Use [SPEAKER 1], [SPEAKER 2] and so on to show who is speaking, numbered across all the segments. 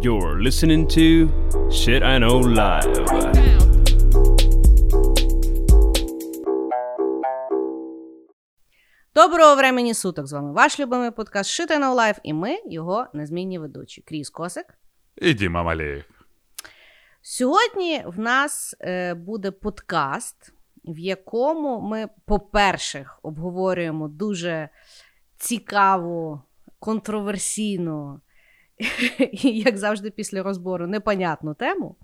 [SPEAKER 1] You're listening to Shit I Know Live.
[SPEAKER 2] Доброго времені суток! З вами ваш любимий подкаст Shit I Know Live і ми, його незмінні ведучі. Кріс Косик.
[SPEAKER 3] І Діма Малеєв.
[SPEAKER 2] Сьогодні в нас е, буде подкаст, в якому ми, по-перше, обговорюємо дуже цікаву, контроверсійну і, як завжди, після розбору, непонятну тему.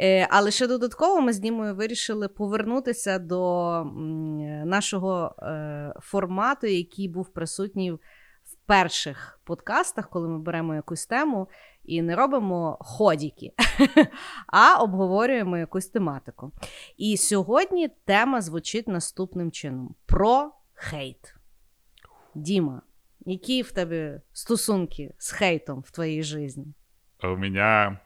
[SPEAKER 2] Е, але ще додатково ми з Дімою вирішили повернутися до нашого е, формату, який був присутній в перших подкастах, коли ми беремо якусь тему і не робимо ходіки, а обговорюємо якусь тематику. І сьогодні тема звучить наступним чином: про хейт. Діма, які в тебе стосунки з хейтом в твоей жизни?
[SPEAKER 3] У меня...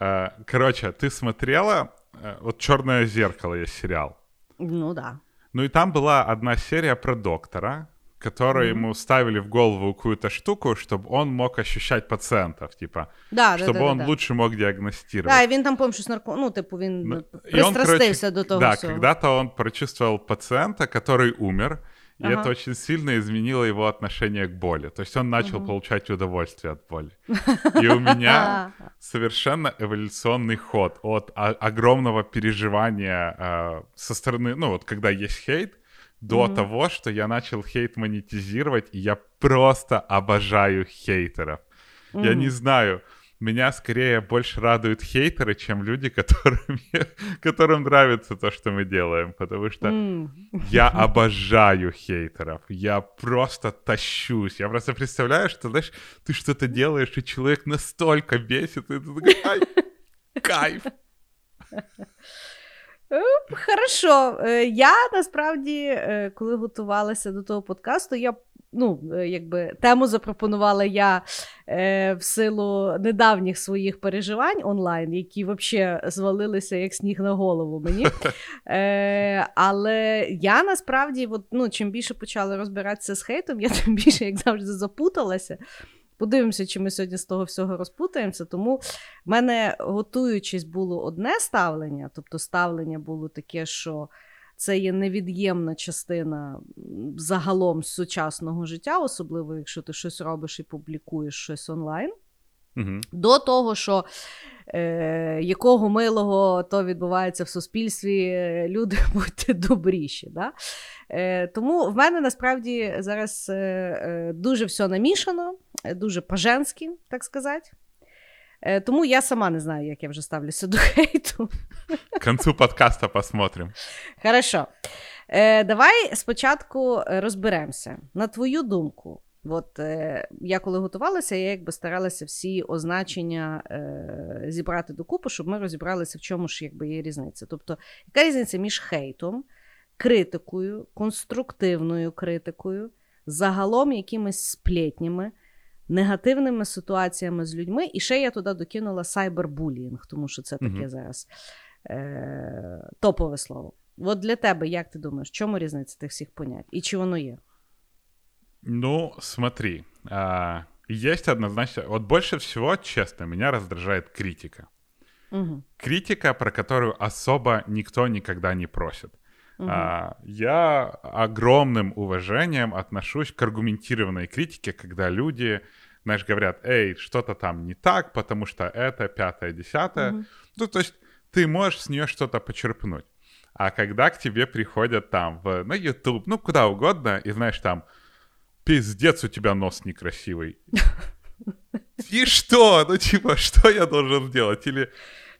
[SPEAKER 3] э, Короче, ты смотрела... э, Вот «Черное зеркало» есть сериал.
[SPEAKER 2] Ну да.
[SPEAKER 3] Ну и там была одна серия про доктора, который ему ставили в голову какую-то штуку, чтобы он мог ощущать пациентов, типа,
[SPEAKER 2] Да,
[SPEAKER 3] чтобы
[SPEAKER 2] да, да,
[SPEAKER 3] он
[SPEAKER 2] да, да.
[SPEAKER 3] лучше мог диагностировать.
[SPEAKER 2] Да, і він там, помню, щось нарко... ну, типу, він
[SPEAKER 3] Ну,
[SPEAKER 2] ну,
[SPEAKER 3] и он,
[SPEAKER 2] пристрастився
[SPEAKER 3] короче,
[SPEAKER 2] до того
[SPEAKER 3] Да,
[SPEAKER 2] всього.
[SPEAKER 3] когда-то он прочувствовал пациента, который умер, и
[SPEAKER 2] Ага.
[SPEAKER 3] это очень сильно изменило его отношение к боли. То есть он начал получать удовольствие от боли. И у меня совершенно эволюционный ход от о- огромного переживания э, со стороны, ну вот когда есть хейт, до того, что я начал хейт монетизировать, и я просто обожаю хейтеров. Я не знаю, меня скорее больше радуют хейтеры, чем люди, которым, которым нравится то, что мы делаем, потому что
[SPEAKER 2] М.
[SPEAKER 3] я обожаю хейтеров. Я просто тащусь. Я просто представляю, что, знаешь, ты что-то делаешь, и человек настолько бесит, и ты такой, ай, кайф.
[SPEAKER 2] Е, Хорошо. Е, Я насправді, е, коли готувалася до того подкасту, я ну, е, якби тему запропонувала я е, в силу недавніх своїх переживань онлайн, які взагалі звалилися як сніг на голову мені. Е, але я насправді, от, ну, чим більше почала розбиратися з хейтом, я тим більше, як завжди, запуталася. Подивимося, чи ми сьогодні з того всього розпутаємося. Тому в мене, готуючись, було одне ставлення, тобто ставлення було таке, що це є невід'ємна частина загалом сучасного життя, особливо якщо ти щось робиш і публікуєш щось онлайн.
[SPEAKER 3] Мгм.
[SPEAKER 2] До того, що е, якого милого то відбувається в суспільстві, е, люди будьте добріші. Да? Е, тому в мене насправді зараз е, е, дуже все намішано, е, дуже по-женськи, так сказати. Е, тому я сама не знаю, як я вже ставлюся до хейту.
[SPEAKER 3] К концу подкаста посмотрим.
[SPEAKER 2] Хорошо. Е, давай спочатку е, розберемося. На твою думку, от я коли готувалася, я якби старалася всі означення зібрати докупи, щоб ми розібралися, в чому ж якби є різниця. Тобто, яка різниця між хейтом, критикою, конструктивною критикою, загалом якимись сплетнями, негативними ситуаціями з людьми, і ще я туди докинула сайбербулінг, тому що це таке
[SPEAKER 3] Мгм.
[SPEAKER 2] зараз е, топове слово. От для тебе, як ти думаєш, в чому різниця тих всіх понять? І чи воно є?
[SPEAKER 3] Ну, смотри, а, есть однозначно... Вот больше всего, честно, меня раздражает критика.
[SPEAKER 2] Угу.
[SPEAKER 3] Критика, про которую особо никто никогда не просит. А, я огромным уважением отношусь к аргументированной критике, когда люди, знаешь, говорят, эй, что-то там не так, потому что это пятое, десятое.
[SPEAKER 2] Мгм.
[SPEAKER 3] Ну, то есть ты можешь с нее что-то почерпнуть. А когда к тебе приходят там в, на YouTube, ну, куда угодно, и знаешь, там, пиздец, у тебя нос некрасивый. И что? Ну, типа, что я должен сделать? Или,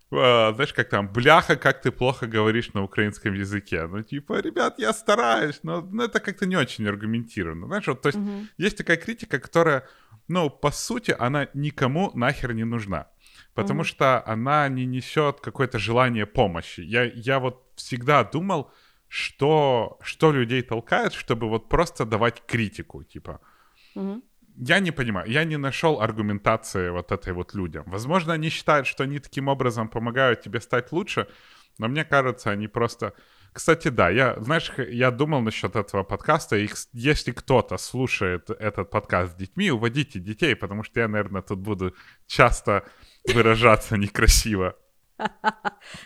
[SPEAKER 3] знаешь, как там, бляха, как ты плохо говоришь на украинском языке. Ну, типа, ребят, я стараюсь, но ну, это как-то не очень аргументированно. Знаешь, вот, то есть
[SPEAKER 2] Мгм.
[SPEAKER 3] есть такая критика, которая, ну, по сути, она никому нахер не нужна. Потому
[SPEAKER 2] Мгм.
[SPEAKER 3] что она не несет какое-то желание помощи. Я, я вот всегда думал, что, что людей толкает, чтобы вот просто давать критику, типа.
[SPEAKER 2] Мгм.
[SPEAKER 3] Я не понимаю, я не нашел аргументации вот этой вот людям. Возможно, они считают, что они таким образом помогают тебе стать лучше, но мне кажется, они просто Кстати, да, я, знаешь, я думал насчет этого подкаста, и если кто-то слушает этот подкаст с детьми, уводите детей, потому что я, наверное, тут буду часто выражаться некрасиво.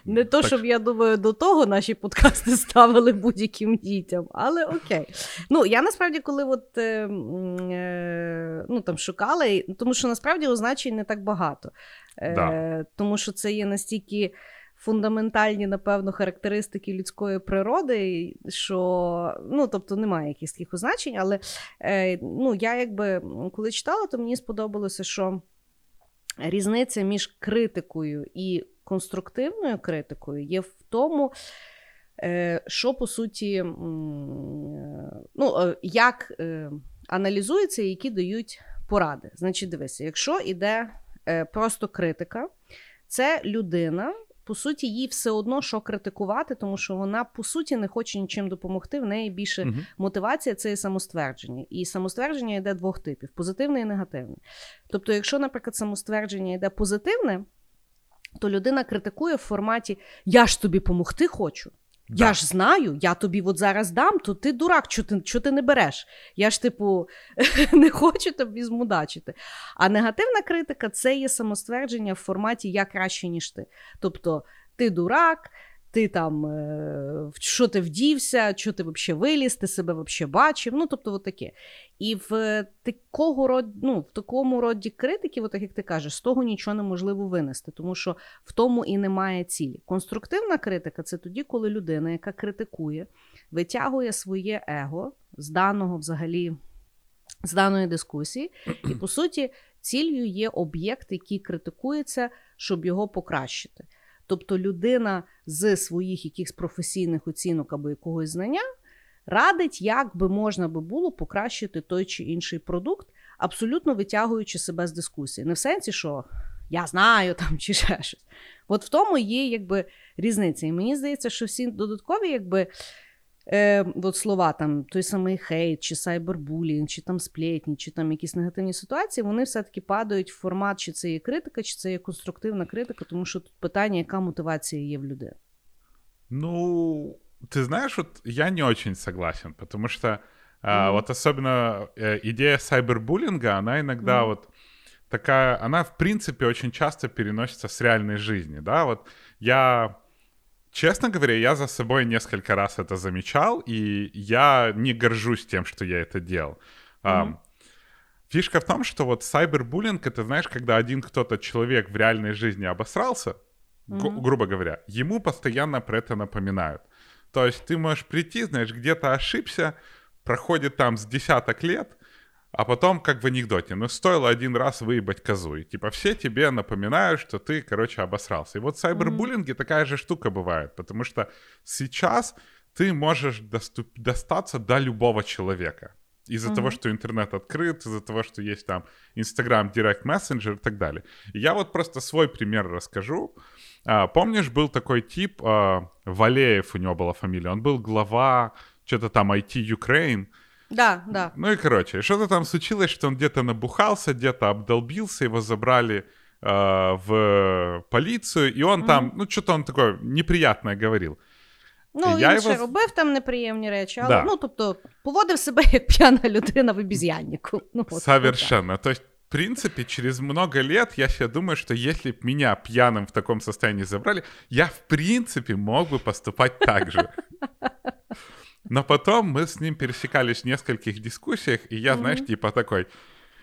[SPEAKER 2] Не то, щоб я думаю, до того наші подкасти ставили будь-яким дітям, але окей. Ну, я насправді, коли от, е, е, ну, там шукала, тому що насправді означень не так багато. Е, да. Тому що це є настільки. Фундаментальні, напевно, характеристики людської природи, що ну, тобто немає якихось таких означень, але е, ну, я якби коли читала, то мені сподобалося, що різниця між критикою і конструктивною критикою є в тому, е, що по суті, е, ну, е, як аналізується і які дають поради. Значить, дивися, якщо йде просто критика, це людина. По суті, їй все одно що критикувати, тому що вона по суті не хоче нічим допомогти. В неї більше uh мотивація це і самоствердження. І самоствердження йде двох типів: позитивне і негативне. Тобто, якщо, наприклад, самоствердження йде позитивне, то людина критикує в форматі Я ж тобі помогти хочу. Да. Я ж знаю, я тобі от зараз дам, то ти дурак, що ти що ти не береш. Я ж, типу, не хочу тобі змудачити. А негативна критика це є самоствердження в форматі Я краще, ніж ти. Тобто, ти дурак, ти там, е, що ти вдівся, що ти взагалі виліз, ти себе взагалі бачив. Ну, тобто, от таке. І в такого род, ну, в такому роді критики, от, як ти кажеш, з того нічого неможливо винести, тому що в тому і немає цілі. Конструктивна критика це тоді, коли людина, яка критикує, витягує своє его з даного взагалі. З даної дискусії, і по суті, ціллю є об'єкт, який критикується, щоб його покращити. Тобто людина з своїх якихось професійних оцінок або якогось знання радить, як би можна би було покращити той чи інший продукт, абсолютно витягуючи себе з дискусії. Не в сенсі, що я знаю там чи ще щось. От в тому є якби різниця. І мені здається, що всі додаткові, якби е, от слова, там той самий хейт, чи сайбербулінг, чи там сплетні, чи там якісь негативні ситуації, вони все-таки падають в формат, чи це є критика, чи це є конструктивна критика, тому що тут питання, яка мотивація є в людей.
[SPEAKER 3] Ну, ты знаешь, вот я не очень согласен, потому что mm-hmm. а, вот особенно э, идея сайбербуллинга, она иногда mm-hmm. вот такая, она в принципе очень часто переносится с реальной жизни, да, вот я Честно говоря, я за собой несколько раз это замечал, и я не горжусь тем, что я это делал. Mm-hmm. Фишка в том, что вот сайбербуллинг, это, знаешь, когда один кто-то человек в реальной жизни обосрался, mm-hmm. грубо говоря, ему постоянно про это напоминают. То есть ты можешь прийти, знаешь, где-то ошибся, проходит там с десяток лет, а потом, как в анекдоте, ну, стоило один раз выебать козу. И, типа, все тебе напоминают, что ты, короче, обосрался. И вот в сайбербуллинге mm-hmm. такая же штука бывает, потому что сейчас ты можешь доступ- достаться до любого человека. Из-за mm-hmm. того, что интернет открыт, из-за того, что есть там Instagram, Direct Messenger и так далее. И я вот просто свой пример расскажу. А, помнишь, был такой тип, а, Валеев у него была фамилия, он был глава что-то там IT Ukraine,
[SPEAKER 2] да, да.
[SPEAKER 3] Ну и короче, что-то там случилось, что он где-то набухался, где-то обдолбился, его забрали э, в полицию, и он mm-hmm. там, ну что-то он такое неприятное говорил.
[SPEAKER 2] Ну, я він ще його... робив там неприємні речі, але да. ну, тобто, поводив себе як п'яна людина в обезьяннику. Ну,
[SPEAKER 3] вот, Совершенно. Вот То есть, в принципе, через много лет я себе думаю, что если бы меня пьяным в таком состоянии забрали, я, в принципе, мог бы поступать так же. Но потом мы с ним пересекались в нескольких дискуссиях, и я, mm-hmm. знаешь, типа такой,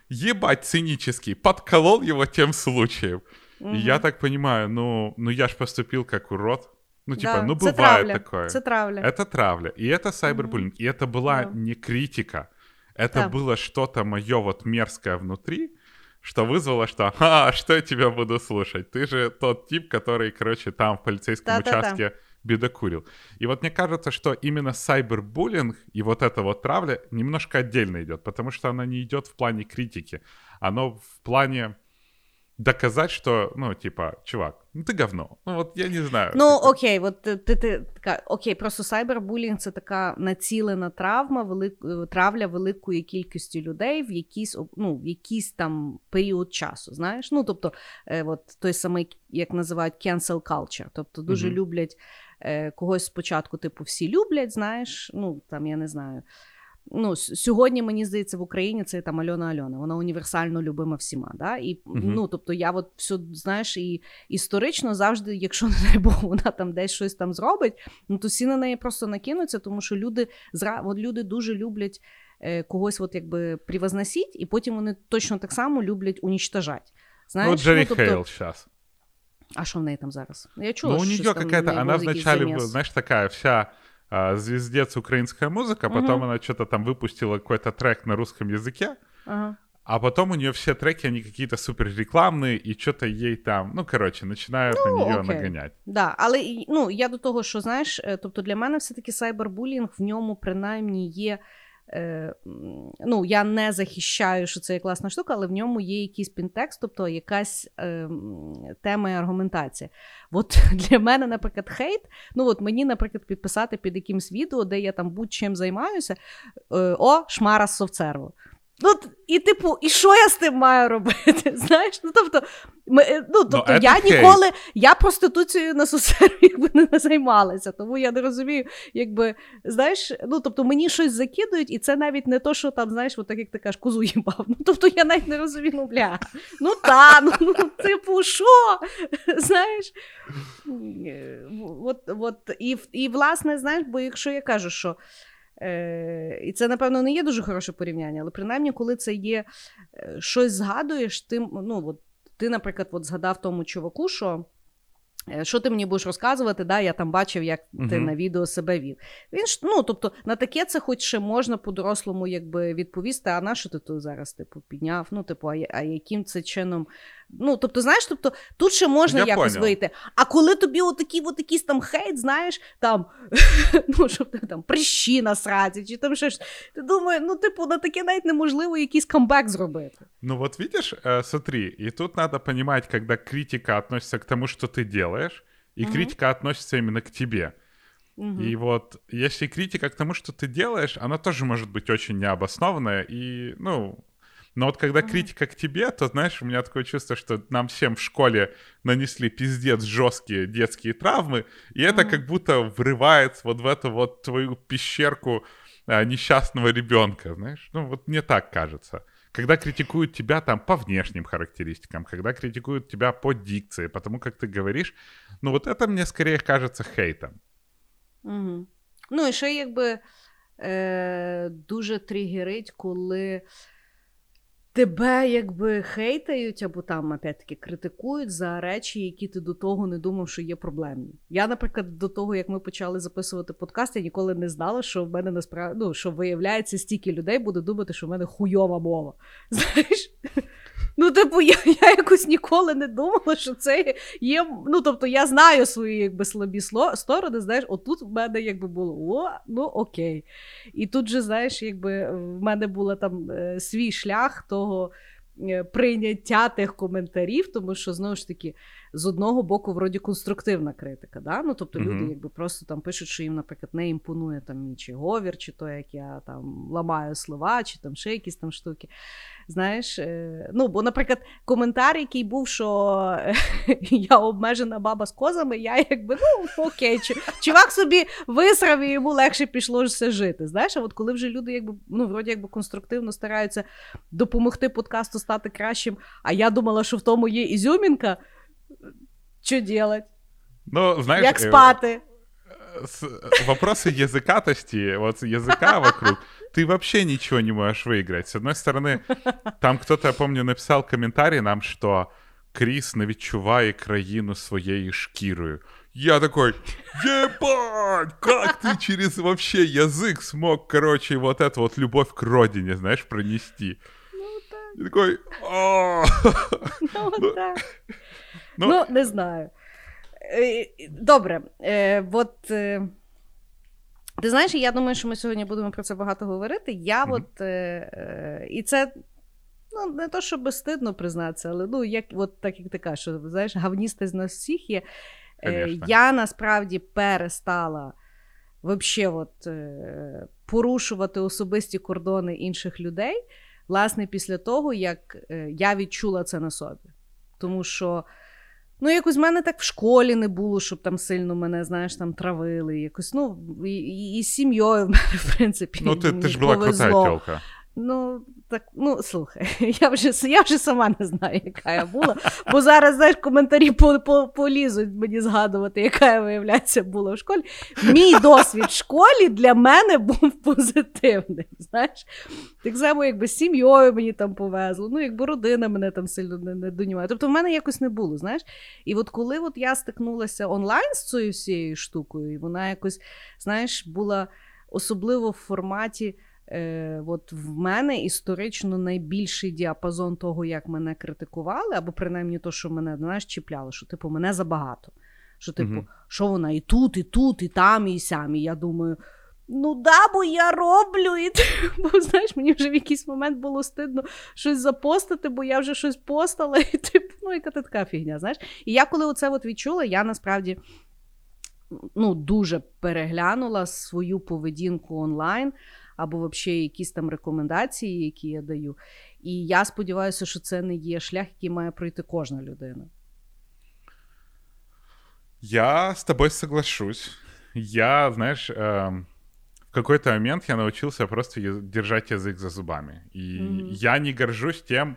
[SPEAKER 3] ебать цинический, подколол его тем случаем. Mm-hmm. И я так понимаю, ну, ну я ж поступил как урод. Ну, типа, да, ну бывает травля. такое.
[SPEAKER 2] Это травля.
[SPEAKER 3] Это травля. И это сайбербуллинг. Mm-hmm. И это была yeah. не критика. Это да. было что-то мое вот мерзкое внутри, что вызвало, что «А, что я тебя буду слушать? Ты же тот тип, который, короче, там в полицейском участке бедокурил. И вот мне кажется, что именно сайбербуллинг и вот эта вот травля немножко отдельно идет, потому что она не идет в плане критики, оно в плане доказать, что, ну, типа, чувак, ну ти говно. Ну, от я не знаю.
[SPEAKER 2] Ну, окей, от ти, ти, ти така, окей, просто сайбербулінг це така націлена травма, велик, травля великої кількості людей в якийсь, ну, в якийсь там період часу. Знаєш? Ну, тобто, е, от той самий, як називають cancel culture, тобто дуже mm-hmm. люблять е, когось спочатку, типу, всі люблять, знаєш, ну там я не знаю. Ну, Сьогодні, мені здається, в Україні це там Альона Альона. Вона універсально любима всіма. Да? І, uh ну, Тобто, я от все, знаєш, і історично завжди, якщо не дай Бог, вона там десь щось там зробить, ну то всі на неї просто накинуться, тому що люди от люди дуже люблять е, когось от якби привозносити, і потім вони точно так само люблять унічтожати.
[SPEAKER 3] Знаешь, ну, Джерри ну, тобто... Хейл сейчас.
[SPEAKER 2] А что в ней там зараз? Я чула,
[SPEAKER 3] ну, у нее какая-то, она вначале, знаешь, такая вся а, звездец украинская музыка, потом uh она что-то там выпустила какой-то трек на русском языке, uh а потом у нее все треки, они какие-то супер рекламные, и что-то ей там, ну, коротше, починають ну, на нее окей. наганяти.
[SPEAKER 2] Да, але ну, я до того, що знаєш, тобто для мене все-таки сайбербулінг в ньому принаймні є Е, ну, Я не захищаю, що це є класна штука, але в ньому є якийсь пінтекст, тобто якась е, тема і аргументація. От для мене, наприклад, хейт. Ну, от мені, наприклад, підписати під якимсь відео, де я там будь-чим займаюся, е, о, шмара з софтсерву. Ну, І, типу, і що я з тим маю робити? Знаєш? Ну, тобто, ми, е, ну, тобто ну, я ніколи я проституцією на соцсерві якби не займалася, тому я не розумію, якби, знаєш, ну, тобто мені щось закидують, і це навіть не то, що там, знаєш, от так як ти кажеш, козу їбав. Ну, тобто я навіть не розумію, ну, бля, ну та, ну, ну типу, що? Знаєш? От, от, І, і, власне, знаєш, бо якщо я кажу, що. Е, І це, напевно, не є дуже хороше порівняння, але принаймні, коли це є е, щось згадуєш, ти, ну, от, ти, наприклад, от згадав тому чуваку, що. Е, що ти мені будеш розказувати? Да, Я там бачив, як uh-huh. ти на відео себе вів. Він ж, ну, тобто, на таке це хоч ще можна по-дорослому якби відповісти, а на що ти тут зараз типу, підняв? Ну, типу, а, а яким це чином Ну, тобто, знаєш, тобто, тут ще можна Я якось понял. вийти. А коли тобі отакий от якийсь там хейт, знаєш, там, ну, щоб ти там прищі насраді, чи там щось, ти думаєш, ну, типу, на таке навіть неможливо якийсь камбек зробити.
[SPEAKER 3] Ну, вот видишь, э, смотри, и тут надо понимать, когда критика относится к тому, что ты делаешь, и угу. критика относится именно к тебе. Угу. И вот если критика к тому, что ты делаешь, она тоже может быть очень необоснованная и, ну, но вот когда критика к тебе, то, знаешь, у меня такое чувство, что нам всем в школе нанесли пиздец жесткие детские травмы, и это как будто врывается вот в эту вот твою пещерку а, несчастного ребенка, знаешь. Ну, вот мне так кажется. Когда критикуют тебя там по внешним характеристикам, когда критикуют тебя по дикции, потому как ты говоришь, ну вот это мне скорее кажется хейтом.
[SPEAKER 2] Угу. Ну, і ще якби е, дуже тригерить, коли тебе якби хейтають або там опять-таки критикують за речі, які ти до того не думав, що є проблемні. Я, наприклад, до того, як ми почали записувати подкаст, я ніколи не знала, що в мене насправді ну, що виявляється, стільки людей буде думати, що в мене хуйова мова. Знаєш? Ну, типу, я я якось ніколи не думала, що це є. Ну, тобто, я знаю свої якби слабі сторони. Знаєш, отут в мене якби було о, ну окей. І тут же, знаєш, якби в мене був там е, свій шлях того. Е, прийняття тих коментарів, тому що знову ж таки з одного боку, вроді конструктивна критика. Да? Ну, Тобто mm-hmm. люди якби просто там пишуть, що їм, наприклад, не імпонує там мій чи говір, чи то, як я там ламаю слова, чи там ще якісь там штуки. Знаєш, е, ну, Бо, наприклад, коментар, який був, що я обмежена баба з козами, я якби ну окей, чувак собі висрав і йому легше пішло все жити. Знаєш, а от коли вже люди якби ну, вроді якби конструктивно стараються допомогти подкасту стати кращим, а я думала, що в тому є ізюмінка. Що делать?
[SPEAKER 3] Ну, знаешь,
[SPEAKER 2] Як э, спати?
[SPEAKER 3] Вопросы языкатости, вот языка вокруг, ты вообще ничего не можешь выиграть. С одной стороны, там кто-то, я помню, написал комментарий нам, что Кріс не відчуває країну своєю шкірою. Я такой, ебать, как ты через вообще язык смог, короче, вот эту вот любовь к родине, знаешь, пронести?
[SPEAKER 2] Ну, так.
[SPEAKER 3] И такой,
[SPEAKER 2] Ну, так. Ну, ну не знаю. Е, добре, е, от. Е, ти знаєш, я думаю, що ми сьогодні будемо про це багато говорити. Я mm-hmm. от, е, І це ну, не то, що безстидно признатися, але ну, як, от так як ти кажеш, що знаєш, гавністи з нас всіх є. Е, я насправді перестала вообще, от, е, порушувати особисті кордони інших людей, власне, після того, як я відчула це на собі. Тому що Ну, якось в мене так в школі не було, щоб там сильно мене, знаєш, там травили. Якось, ну, і, і, і з сім'єю в мене, в принципі.
[SPEAKER 3] Ну, ти, ти ж була крута тілка.
[SPEAKER 2] Ну, так, ну слухай, я вже я вже сама не знаю, яка я була. Бо зараз, знаєш, коментарі по, по, полізуть мені згадувати, яка я, виявляється, була в школі. Мій досвід в школі для мене був позитивний. знаєш. Так само, якби з сім'єю мені там повезло, ну, якби родина мене там сильно не, не донімає. Тобто в мене якось не було. знаєш. І от коли от я стикнулася онлайн з цією всією штукою, і вона якось, знаєш, була особливо в форматі. Е, от В мене історично найбільший діапазон того, як мене критикували, або принаймні то, що мене знаєш, чіпляло, що типу мене забагато. Що, типу, mm що вона і тут, і тут, і там, і сям. І я думаю, ну да, бо я роблю. І типу, знаєш, мені вже в якийсь момент було стидно щось запостити, бо я вже щось постала, і типу, ну, яка ти така фігня. знаєш. І я коли оце от відчула, я насправді ну, дуже переглянула свою поведінку онлайн або взагалі якісь там рекомендації, які я даю. І я сподіваюся, що це не є шлях, який має пройти кожна людина.
[SPEAKER 3] Я с тобой соглашусь. Я, знаешь, э, в какой-то момент я научился просто держать язык за зубами. И mm-hmm. я не горжусь тем,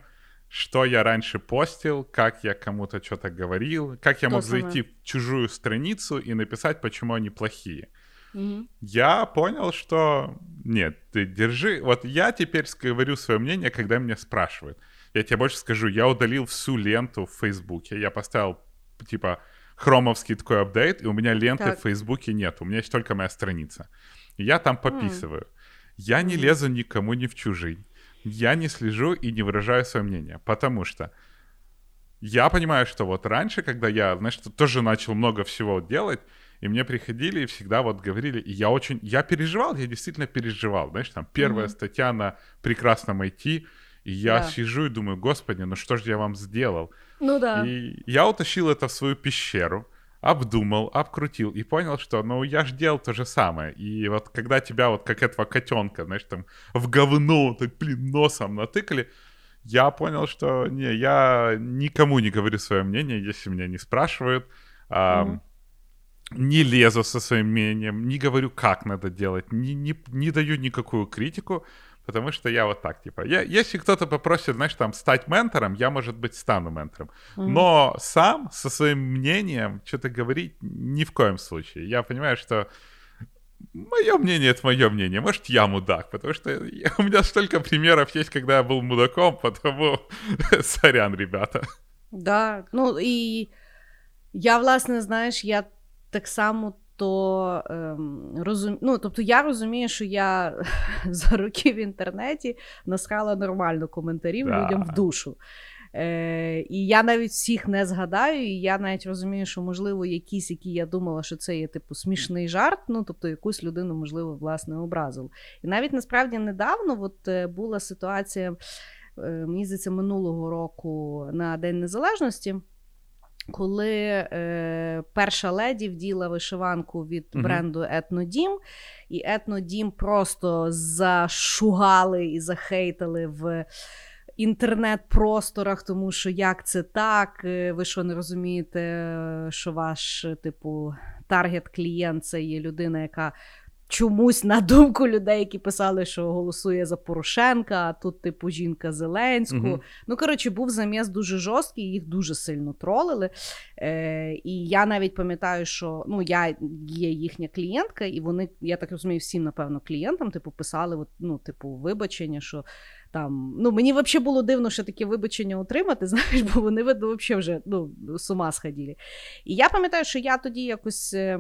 [SPEAKER 3] что я раньше постил, как я кому-то что-то говорил, как я То мог самое. зайти в чужую страницу и написать, почему они плохие. Угу. Я понял, что нет, ты держи. Вот я теперь говорю свое мнение, когда меня спрашивают. Я тебе больше скажу, я удалил всю ленту в Фейсбуке. Я поставил, типа, хромовский такой апдейт, и у меня ленты так. в Фейсбуке нет. У меня есть только моя страница. я там пописываю. Mm. Я не лезу никому ни в чужие. Я не слежу и не выражаю свое мнение, потому что я понимаю, что вот раньше, когда я, знаешь, тоже начал много всего делать, и мне приходили и всегда вот говорили, и я очень, я переживал, я действительно переживал, знаешь, там первая mm-hmm. статья на прекрасном IT, и я да. сижу и думаю, господи, ну что же я вам сделал?
[SPEAKER 2] Ну да.
[SPEAKER 3] И я утащил это в свою пещеру, обдумал, обкрутил и понял, что, ну, я же делал то же самое. И вот когда тебя вот как этого котенка, знаешь, там в говно, так, блин, носом натыкали, я понял, что не, я никому не говорю свое мнение, если меня не спрашивают. Mm-hmm не лезу со своим мнением, не говорю, как надо делать, не, не, не даю никакую критику, потому что я вот так, типа, я, если кто-то попросит, знаешь, там, стать ментором, я, может быть, стану ментором. Mm-hmm. Но сам со своим мнением что-то говорить ни в коем случае. Я понимаю, что мое мнение — это мое мнение. Может, я мудак, потому что я, у меня столько примеров есть, когда я был мудаком, потому сорян, ребята.
[SPEAKER 2] Да, ну и я, власне, знаєш, я так само то ем, розум... ну, тобто я розумію, що я за роки в інтернеті насрала нормально коментарів да. людям в душу. Е, І я навіть всіх не згадаю, і я навіть розумію, що, можливо, якісь, які я думала, що це є типу смішний жарт, ну тобто якусь людину, можливо, власне, образив. І навіть насправді недавно от, е, була ситуація, е, мені здається, минулого року на День Незалежності коли е, перша леді вділа вишиванку від бренду Етнодім, і Етнодім просто зашугали і захейтали в. Інтернет-просторах, тому що як це так? Е, ви що не розумієте, що ваш типу таргет клієнт це є людина, яка чомусь на думку людей, які писали, що голосує за Порошенка, а тут, типу, жінка Зеленську. Угу. Ну, коротше, був заміс дуже жорсткий, їх дуже сильно тролили. Е, І я навіть пам'ятаю, що ну, я є їхня клієнтка, і вони, я так розумію, всім, напевно, клієнтам типу, писали от, ну, типу, вибачення, що. Там, ну Мені взагалі було дивно, що таке вибачення отримати, знаєш, бо вони видно взагалі вже ну, з ума сходили. І я пам'ятаю, що я тоді якось е,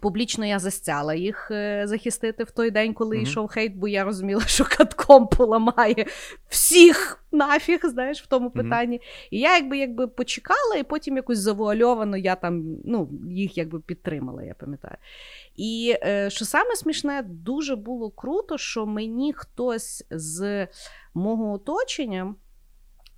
[SPEAKER 2] Публічно я застяла їх е, захистити в той день, коли mm-hmm. йшов хейт, бо я розуміла, що катком поламає всіх нафіг, знаєш, в тому питанні. Mm-hmm. І я якби якби почекала, і потім якось завуальовано я там ну, їх якби підтримала, я пам'ятаю. І е, що саме смішне, дуже було круто, що мені хтось з мого оточення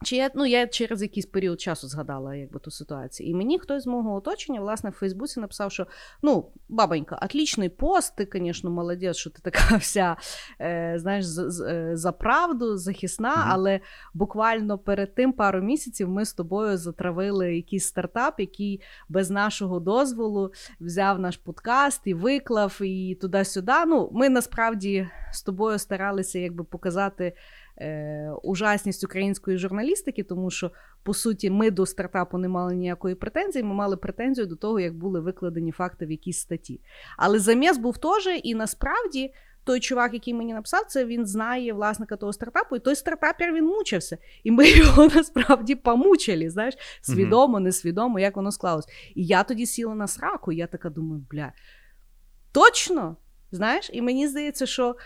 [SPEAKER 2] Чи я ну я через якийсь період часу згадала якби ту ситуацію. І мені хтось з мого оточення, власне, в Фейсбуці написав, що ну, бабонька, отлічний пост, ти, звісно, молодець, що ти така вся е, знаєш, з, з, е, за правду, захисна, mm-hmm. але буквально перед тим пару місяців ми з тобою затравили якийсь стартап, який без нашого дозволу взяв наш подкаст і виклав, і туди-сюди. Ну, Ми насправді з тобою старалися якби показати е, ужасність української журналістики, тому що, по суті, ми до стартапу не мали ніякої претензії, ми мали претензію до того, як були викладені факти в якійсь статті. Але заміс був теж, і насправді. Той чувак, який мені написав, це він знає власника того стартапу, і той стартапер він мучився. І ми його насправді помучили, знаєш, свідомо, несвідомо, як воно склалось. І я тоді сіла на сраку, і я така думаю, бля, точно? Знаєш? І мені здається, що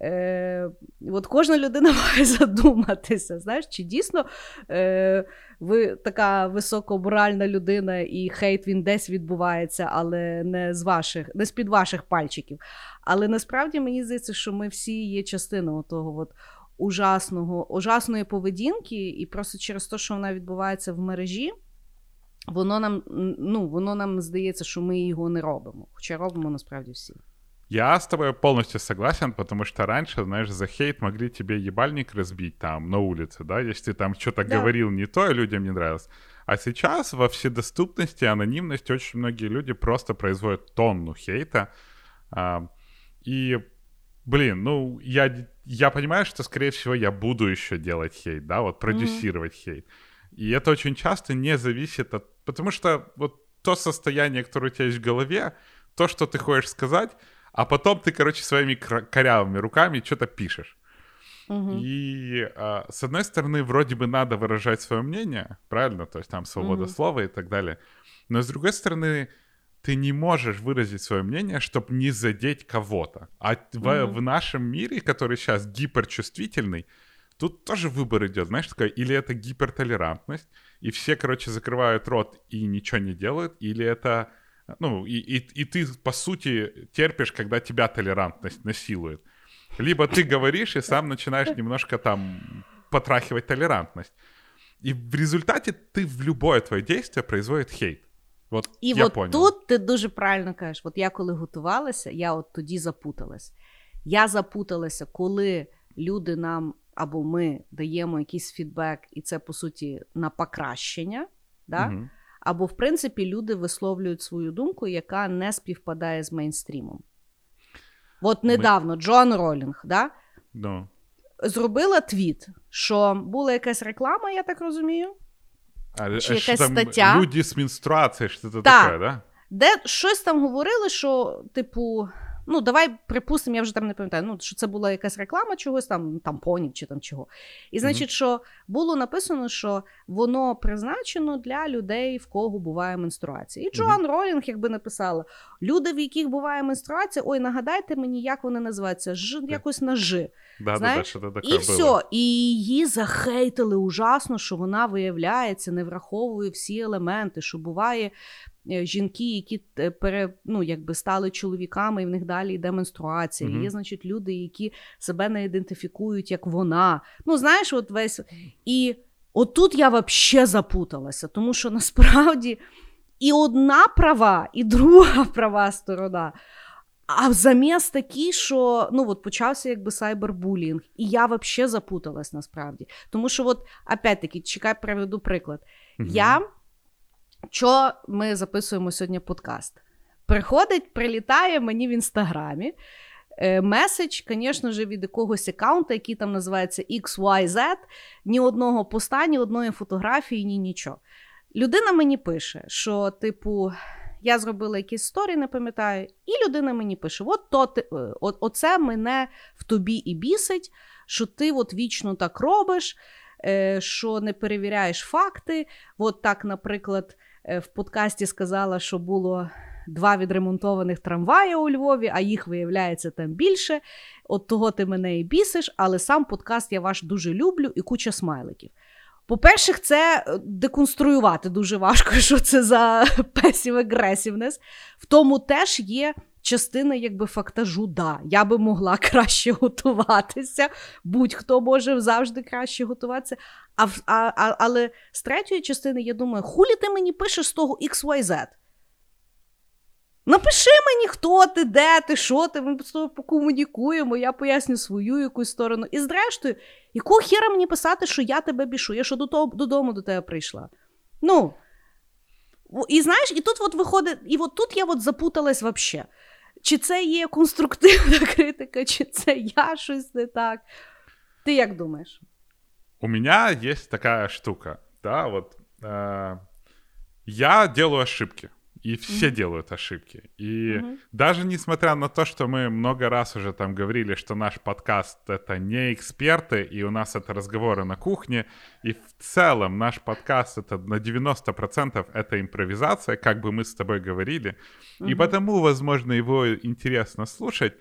[SPEAKER 2] Е, От кожна людина має задуматися, знаєш, чи дійсно е, ви така високоморальна людина, і хейт він десь відбувається, але не з ваших, не з-під ваших пальчиків. Але насправді мені здається, що ми всі є частиною того от ужасного, ужасної поведінки, і просто через те, що вона відбувається в мережі. Воно нам ну, воно нам здається, що ми його не робимо. Хоча робимо насправді всі.
[SPEAKER 3] Я с тобой полностью согласен, потому что раньше, знаешь, за хейт могли тебе ебальник разбить там на улице, да, если ты там что-то да. говорил не то, и людям не нравилось. А сейчас во вседоступности, анонимности очень многие люди просто производят тонну хейта. А, и, блин, ну, я, я понимаю, что, скорее всего, я буду еще делать хейт, да, вот продюсировать mm-hmm. хейт. И это очень часто не зависит от... Потому что вот то состояние, которое у тебя есть в голове, то, что ты хочешь сказать, а потом ты, короче, своими корявыми руками что-то пишешь. Угу. И а, с одной стороны, вроде бы надо выражать свое мнение, правильно, то есть там свобода угу. слова и так далее. Но с другой стороны, ты не можешь выразить свое мнение, чтобы не задеть кого-то. А угу. в, в нашем мире, который сейчас гиперчувствительный, тут тоже выбор идет, знаешь, такая, или это гипертолерантность, и все, короче, закрывают рот и ничего не делают, или это ну, и, и, и ты, по сути, терпишь, когда тебя толерантность насилует. Либо ты говоришь и сам начинаешь немножко там потрахивать толерантность. І в результаті ти в любое твоє дійство производить хейт. От
[SPEAKER 2] І
[SPEAKER 3] я
[SPEAKER 2] от понял. тут ти дуже правильно кажеш, от я коли готувалася, я от тоді запуталась. Я запуталася, коли люди нам або ми даємо якийсь фідбек, і це, по суті, на покращення. Да? Угу або, в принципі, люди висловлюють свою думку, яка не співпадає з мейнстрімом. От недавно Джон Ролінг да,
[SPEAKER 3] no.
[SPEAKER 2] зробила твіт, що була якась реклама, я так розумію. А, чи якась там стаття.
[SPEAKER 3] Люди з менструації, що це таке, да?
[SPEAKER 2] Де щось там говорили, що, типу, Ну, давай припустимо, я вже там не пам'ятаю, ну, що це була якась реклама чогось там, тампонів чи там чого. І значить, mm-hmm. що було написано, що воно призначено для людей, в кого буває менструація. І Джоан mm-hmm. Ролінг, якби написала: люди, в яких буває менструація, ой, нагадайте мені, як вони називаються, ж якось на Ж.
[SPEAKER 3] Да, Знаєш? Да, да,
[SPEAKER 2] і все. І її захейтили ужасно, що вона виявляється, не враховує всі елементи, що буває Е, жінки, які е, пере, ну, якби стали чоловіками, і в них далі йде менструація. Mm-hmm. Є, значить, люди, які себе не ідентифікують як вона. Ну, знаєш, от весь. І отут я взагалі запуталася, тому що насправді і одна права, і друга права сторона. А заміс такий, що ну от почався якби сайбербулінг, і я взагалі запуталась насправді. Тому що, от, опять-таки, чекай, приведу приклад. Mm-hmm. Я що ми записуємо сьогодні подкаст? Приходить, прилітає мені в інстаграмі. Е, меседж, звісно ж, від якогось аккаунта, який там називається XYZ, ні одного поста, ні одної фотографії, ні нічого. Людина мені пише, що, типу, я зробила якісь сторі, не пам'ятаю, і людина мені пише: от то ти, е, от, оце мене в тобі і бісить, що ти от вічно так робиш, е, що не перевіряєш факти. От так, наприклад. Е, в подкасті сказала, що було два відремонтованих трамваї у Львові, а їх виявляється там більше. От того ти мене і бісиш, але сам подкаст я ваш дуже люблю і куча смайликів. По-перше, це е, деконструювати дуже важко, що це за песів агресівнес. В тому теж є частина якби фактажу, да, я би могла краще готуватися, будь-хто може завжди краще готуватися. А, а, а, Але з третьої частини я думаю, хулі ти мені пишеш з того XYZ? Напиши мені, хто ти, де ти, що ти, ми з тобою покомунікуємо, я поясню свою якусь сторону. І зрештою, якого хера мені писати, що я тебе бішу, я що додому до тебе прийшла. Ну, і знаєш, і тут от виходить, і от тут я от запуталась взагалі. Чи це є конструктивна критика, чи це я щось не так. Ти як думаєш?
[SPEAKER 3] У меня есть такая штука, да, вот э, я делаю ошибки. И все mm-hmm. делают ошибки. И mm-hmm. даже несмотря на то, что мы много раз уже там говорили, что наш подкаст это не эксперты, и у нас это разговоры на кухне, и в целом наш подкаст это на 90% это импровизация, как бы мы с тобой говорили. Mm-hmm. И потому, возможно, его интересно слушать.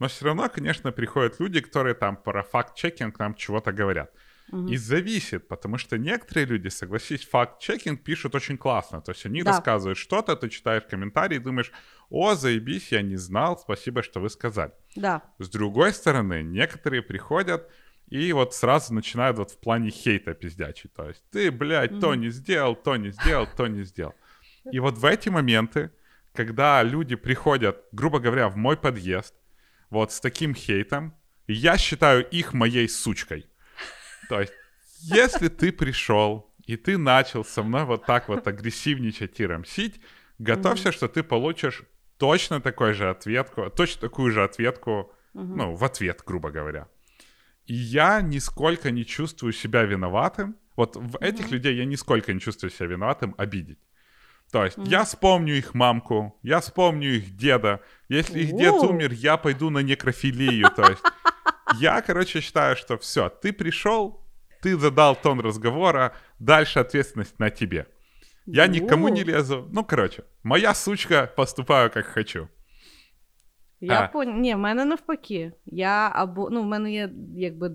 [SPEAKER 3] Но все равно, конечно, приходят люди, которые там про факт-чекинг нам чего-то говорят. Угу. И зависит, потому что некоторые люди, согласись, факт-чекинг пишут очень классно. То есть они да. рассказывают что-то, ты читаешь комментарии думаешь, о, заебись, я не знал, спасибо, что вы сказали.
[SPEAKER 2] Да.
[SPEAKER 3] С другой стороны, некоторые приходят и вот сразу начинают вот в плане хейта пиздячить. То есть ты, блядь, угу. то не сделал, то не сделал, то не сделал. И вот в эти моменты, когда люди приходят, грубо говоря, в мой подъезд, вот с таким хейтом, я считаю их моей сучкой. То есть, если ты пришел и ты начал со мной вот так вот агрессивничать и рамсить, готовься, что ты получишь точно такой же ответку, точно такую же ответку, ну, в ответ, грубо говоря. И я нисколько не чувствую себя виноватым. Вот в этих людей я нисколько не чувствую себя виноватым обидеть. То есть mm-hmm. я вспомню их мамку, я вспомню их деда. Если их дед умер, я пойду на некрофилию. То есть я, короче, считаю, что все, ты пришел, ты задал тон разговора, дальше ответственность на тебе. Я никому не лезу. Ну, короче, моя сучка, поступаю как хочу.
[SPEAKER 2] Я а. пон... Ні, в мене навпаки. Я або ну, в мене є якби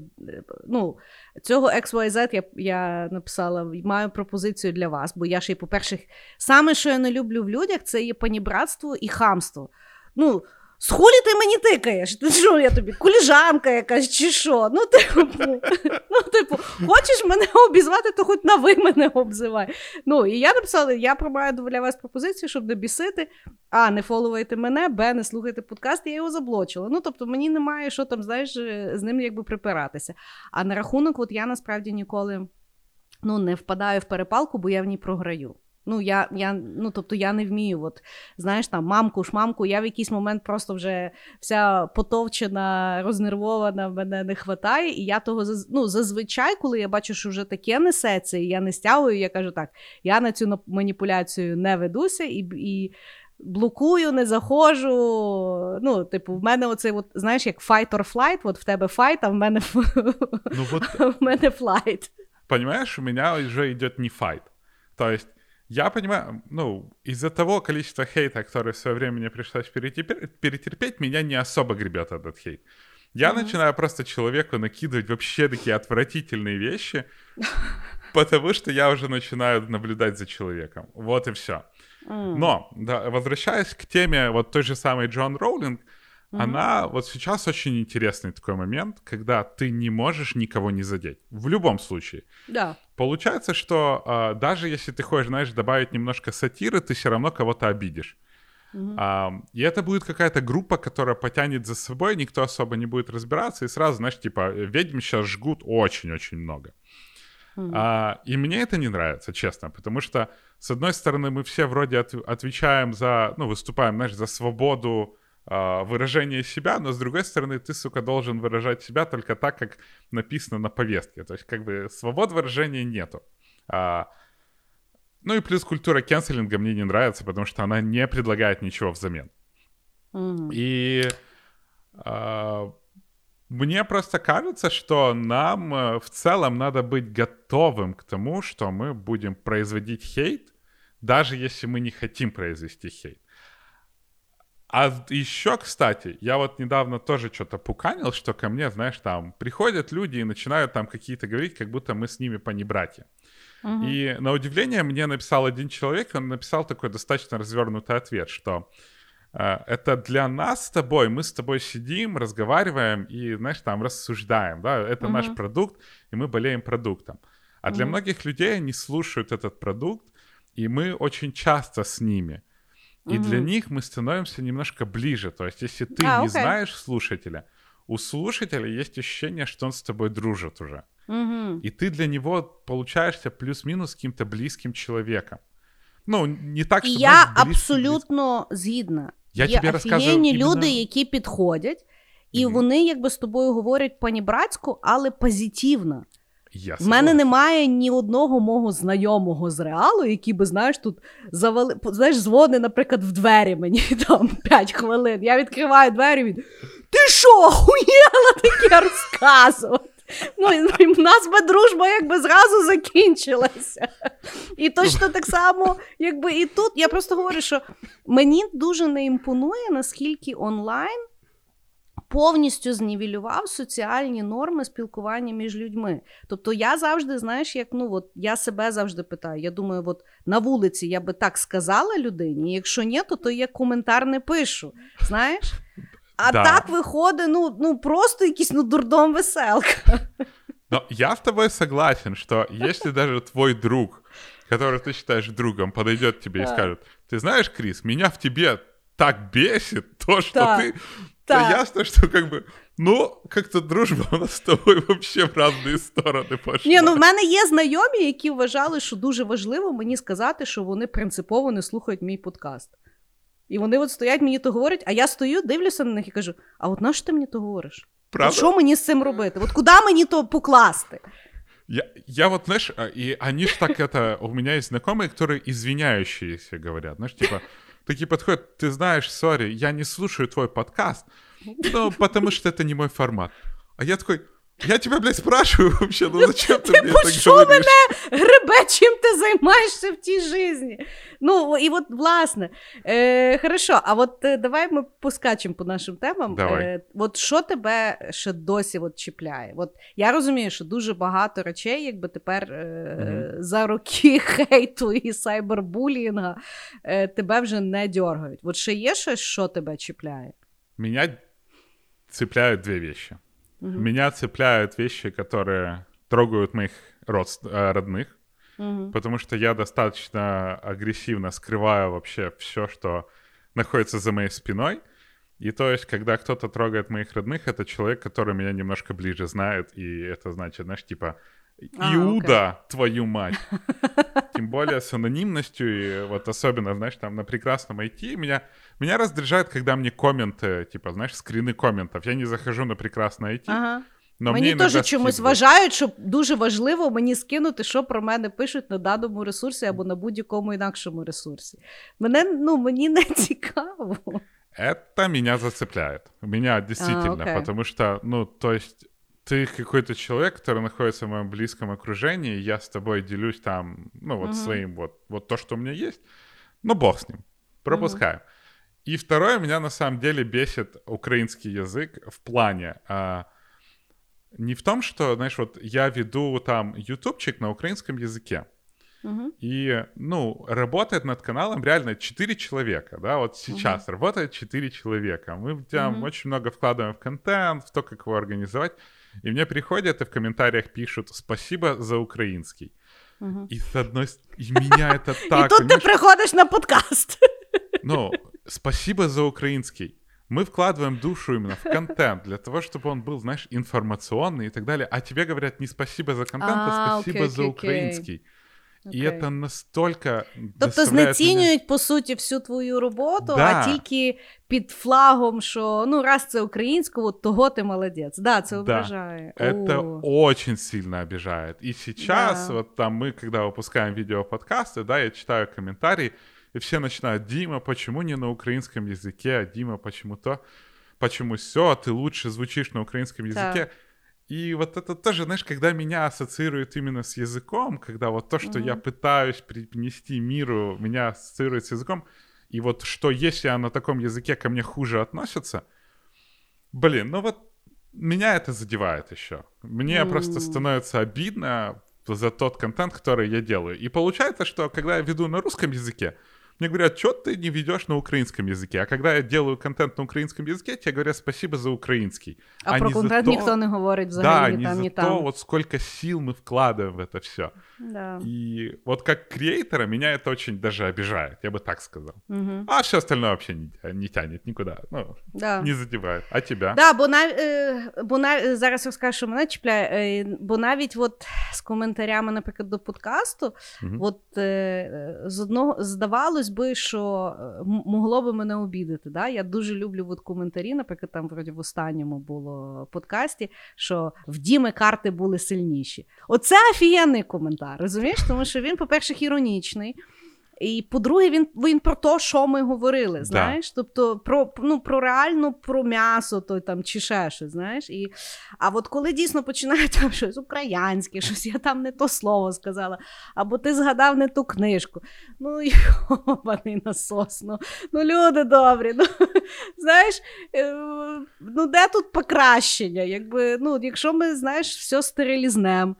[SPEAKER 2] ну, цього XYZ я я написала, маю пропозицію для вас, бо я ще й, по-перше, саме, що я не люблю в людях, це є панібратство і хамство. Ну, з хулі ти мені тикаєш? Ти що я тобі? Куліжанка якась чи що? Ну, типу, ну, типу, хочеш мене обізвати, то хоч на ви мене обзивай. Ну, і я написала: я промаю для вас пропозицію, щоб не бісити. А, не фоловуйте мене, Б, не слухайте подкаст, я його заблочила. Ну, тобто, мені немає що там, знаєш, з ним якби припиратися. А на рахунок, от я насправді ніколи ну, не впадаю в перепалку, бо я в ній програю. Ну, я я, ну, тобто я не вмію. От, Знаєш, там мамку, шмамку, я в якийсь момент просто вже вся потовчена, рознервована, мене не хватає. І я того ну, зазвичай, коли я бачу, що вже таке несеться, і я не стягую, я кажу так: я на цю маніпуляцію не ведуся і. і Блокую, не заходжу. Ну, типу, в мене оцей, от, знаєш, як fight or flight, от в тебе fight, а в мене ну, вот, в мене flight.
[SPEAKER 3] Понимаешь, у меня уже идет не fight. То есть я понимаю, ну, из-за того количества хейта, который в свое время мне пришлось перетерпеть, перетерпеть меня не особо гребет этот хейт. Я mm-hmm. начинаю просто человеку накидывать вообще такие отвратительные вещи, потому что я уже начинаю наблюдать за человеком. Вот и все. Mm. Но, да, возвращаясь к теме вот той же самой Джон Роулинг, mm-hmm. она вот сейчас очень интересный такой момент, когда ты не можешь никого не задеть. В любом случае.
[SPEAKER 2] Да.
[SPEAKER 3] Получается, что э, даже если ты хочешь, знаешь, добавить немножко сатиры, ты все равно кого-то обидишь. Mm-hmm. А, и это будет какая-то группа, которая потянет за собой, никто особо не будет разбираться, и сразу, знаешь, типа, ведьм сейчас жгут очень-очень много. Mm-hmm. А, и мне это не нравится, честно, потому что, с одной стороны, мы все вроде от, отвечаем за, ну, выступаем, знаешь, за свободу выражение себя, но с другой стороны, ты, сука, должен выражать себя только так, как написано на повестке. То есть, как бы, свобод выражения нету. А, ну и плюс культура кенселинга мне не нравится, потому что она не предлагает ничего взамен. Mm-hmm. И а, мне просто кажется, что нам э, в целом надо быть готовым к тому, что мы будем производить хейт, даже если мы не хотим произвести хейт. А еще, кстати, я вот недавно тоже что-то пуканил, что ко мне, знаешь, там приходят люди и начинают там какие-то говорить, как будто мы с ними понебратья. Угу. И на удивление мне написал один человек, он написал такой достаточно развернутый ответ, что а, это для нас с тобой, мы с тобой сидим, разговариваем и, знаешь, там рассуждаем, да, это угу. наш продукт, и мы болеем продуктом. А угу. для многих людей они слушают этот продукт, и мы очень часто с ними. И угу. для них мы становимся немножко ближе. То есть, если ты а, не окей. знаешь слушателя, у слушателя есть ощущение, что он с тобой дружит уже. Угу. И ты для него получаешься плюс-минус каким-то близким человеком. Ну, не так, що
[SPEAKER 2] я близький, абсолютно близький. згідна. Я Є тебе офігенні іменно... люди, які підходять, і mm-hmm. вони якби з тобою говорять панібратську, але позитивно. Я В мене немає ні одного мого знайомого з реалу, який би, знаєш, тут завали. Знаєш, дзвони, наприклад, в двері мені там 5 хвилин. Я відкриваю двері він. Ти що, охуєла таке розказувати? Ну, в нас би дружба якби зразу закінчилася. І точно так само, якби і тут. Я просто говорю, що мені дуже не імпонує, наскільки онлайн повністю знівелював соціальні норми спілкування між людьми. Тобто я завжди, знаєш, як ну от я себе завжди питаю. Я думаю, от на вулиці я би так сказала людині, якщо ні, то то я коментар не пишу. Знаєш? А да. так виходить, ну, ну просто якийсь ну, дурдом веселка.
[SPEAKER 3] Но я с тобой согласен, что если даже твой друг, которого ты считаешь другом, подойдет к тебе и скажет, ты знаешь, Крис, меня в тебе так бесит то, что да. ты... То ясно, что как бы Ну, як-то дружба у нас з тобою взагалі в різні сторони пошла.
[SPEAKER 2] Ні, ну в мене є знайомі, які вважали, що дуже важливо мені сказати, що вони принципово не слухають мій подкаст. І вони от стоять, мені то говорять, а я стою, дивлюся на них і кажу: а от на що ти мені то говориш? Правда? Що мені з цим робити? От куди мені то покласти?
[SPEAKER 3] Я, я вот, знаешь, и они ж так это... У меня есть знакомые, которые извиняющиеся говорят. Знаешь, типа, такие подходят, ты знаешь, сори, я не слушаю твой подкаст, ну, потому что это не мой формат. А я такой, я тебе, блядь, спрашиваю вообще, ну зачем ти мені так що говориш?
[SPEAKER 2] мене гребе, чим ти займаєшся в тій житті? Ну, і от, власне, е, хорошо, а от е, давай ми поскачемо по нашим темам.
[SPEAKER 3] Давай. Е,
[SPEAKER 2] от що тебе ще досі от чіпляє? От я розумію, що дуже багато речей, якби тепер е, mm за роки хейту і сайбербулінга е, тебе вже не дергають. От ще є щось, що тебе чіпляє?
[SPEAKER 3] Меня цепляют две вещи. Угу. Меня цепляют вещи, которые трогают моих родств... Э, родных, угу. потому что я достаточно агрессивно скрываю вообще все, что находится за моей спиной. И то есть, когда кто-то трогает моих родных, это человек, который меня немножко ближе знает, и это значит, знаешь, типа, а, Иуда, окей. твою мать. Тем более с анонимностью, и вот особенно, знаешь, там на прекрасном IT меня, меня раздражает, когда мне комменты, типа, знаешь, скрины комментов. Я не захожу на прекрасное IT, ага.
[SPEAKER 2] Но мені теж чомусь вважають, що дуже важливо мені скинути, що про мене пишуть на даному ресурсі або на будь-якому інакшому ресурсі. Мене, ну, мені не цікаво.
[SPEAKER 3] Это меня зацепляет. Меня действительно, а, потому что, ну, то есть Ты какой-то человек, который находится в моем близком окружении, я с тобой делюсь там, ну, вот угу. своим, вот, вот то, что у меня есть, ну, бог с ним, пропускаем. Угу. И второе, меня на самом деле бесит украинский язык в плане... А, не в том, что, знаешь, вот я веду там ютубчик на украинском языке, угу. и, ну, работает над каналом реально 4 человека, да, вот сейчас угу. работает 4 человека. Мы там угу. очень много вкладываем в контент, в то, как его организовать. И мне приходят и в комментариях пишут «Спасибо за украинский». Угу. И с одной и меня это так...
[SPEAKER 2] И тут ты приходишь на подкаст.
[SPEAKER 3] Ну, спасибо за украинский. Мы вкладываем душу именно в контент для того, чтобы он был, знаешь, информационный и так далее. А тебе говорят не спасибо за контент, а, а спасибо за украинский. Okay. І це настільки.
[SPEAKER 2] Тобто знецінюють, мені... по суті, всю твою роботу, да. а тільки під флагом, що ну, раз це українською, того ти молодець. Да, це ображає.
[SPEAKER 3] Да. Это очень сильно обижает. И сейчас, да. вот там мы, когда выпускаем видеоподкасты, да, я читаю комментарии, и все начинают, Дима, почему не на украинском языке, Дима, почему то, почему все, ты лучше звучишь на украинском языке. Да. И вот это тоже, знаешь, когда меня ассоциируют именно с языком, когда вот то, что mm-hmm. я пытаюсь принести миру, меня ассоциирует с языком, и вот что если на таком языке ко мне хуже относятся, блин, ну вот меня это задевает еще. Мне mm-hmm. просто становится обидно за тот контент, который я делаю. И получается, что когда я веду на русском языке, мне говорят, что ты не ведешь на украинском языке? А когда я делаю контент на украинском языке, тебе говорят спасибо за украинский.
[SPEAKER 2] А, а про контент то... никто не говорит взагалі
[SPEAKER 3] да,
[SPEAKER 2] ні там,
[SPEAKER 3] ні
[SPEAKER 2] ні
[SPEAKER 3] за то, вот сколько сил мы вкладываем в это все.
[SPEAKER 2] Да.
[SPEAKER 3] И вот как креатора меня это очень даже обижает, я бы так сказал.
[SPEAKER 2] Угу.
[SPEAKER 3] А все остальное вообще не, не тянет никуда, ну,
[SPEAKER 2] да.
[SPEAKER 3] не задевает. А тебя?
[SPEAKER 2] Да, бо, нав... бо нав... зараз розкажу, що мене чіпляє, бо навіть от з коментарями, наприклад, до подкасту, угу. от з одного здавалось би, що могло би мене обідати. Да? Я дуже люблю от коментарі, наприклад, там вроді в останньому було подкасті, що в Діми карти були сильніші. Оце офігенний коментар, розумієш? Тому що він, по-перше, іронічний. І по-друге, він він про те, що ми говорили. знаєш? Да. Тобто про ну, про реально про м'ясо то, там, чи ще щось. знаєш? І, А от коли дійсно починають там щось українське, щось я там не то слово сказала, або ти згадав не ту книжку. Ну, йобаний насос. Ну, ну люди добрі. ну, Знаєш, е, ну де тут покращення? Якби, ну, Якщо ми знаєш, все стерилізнем.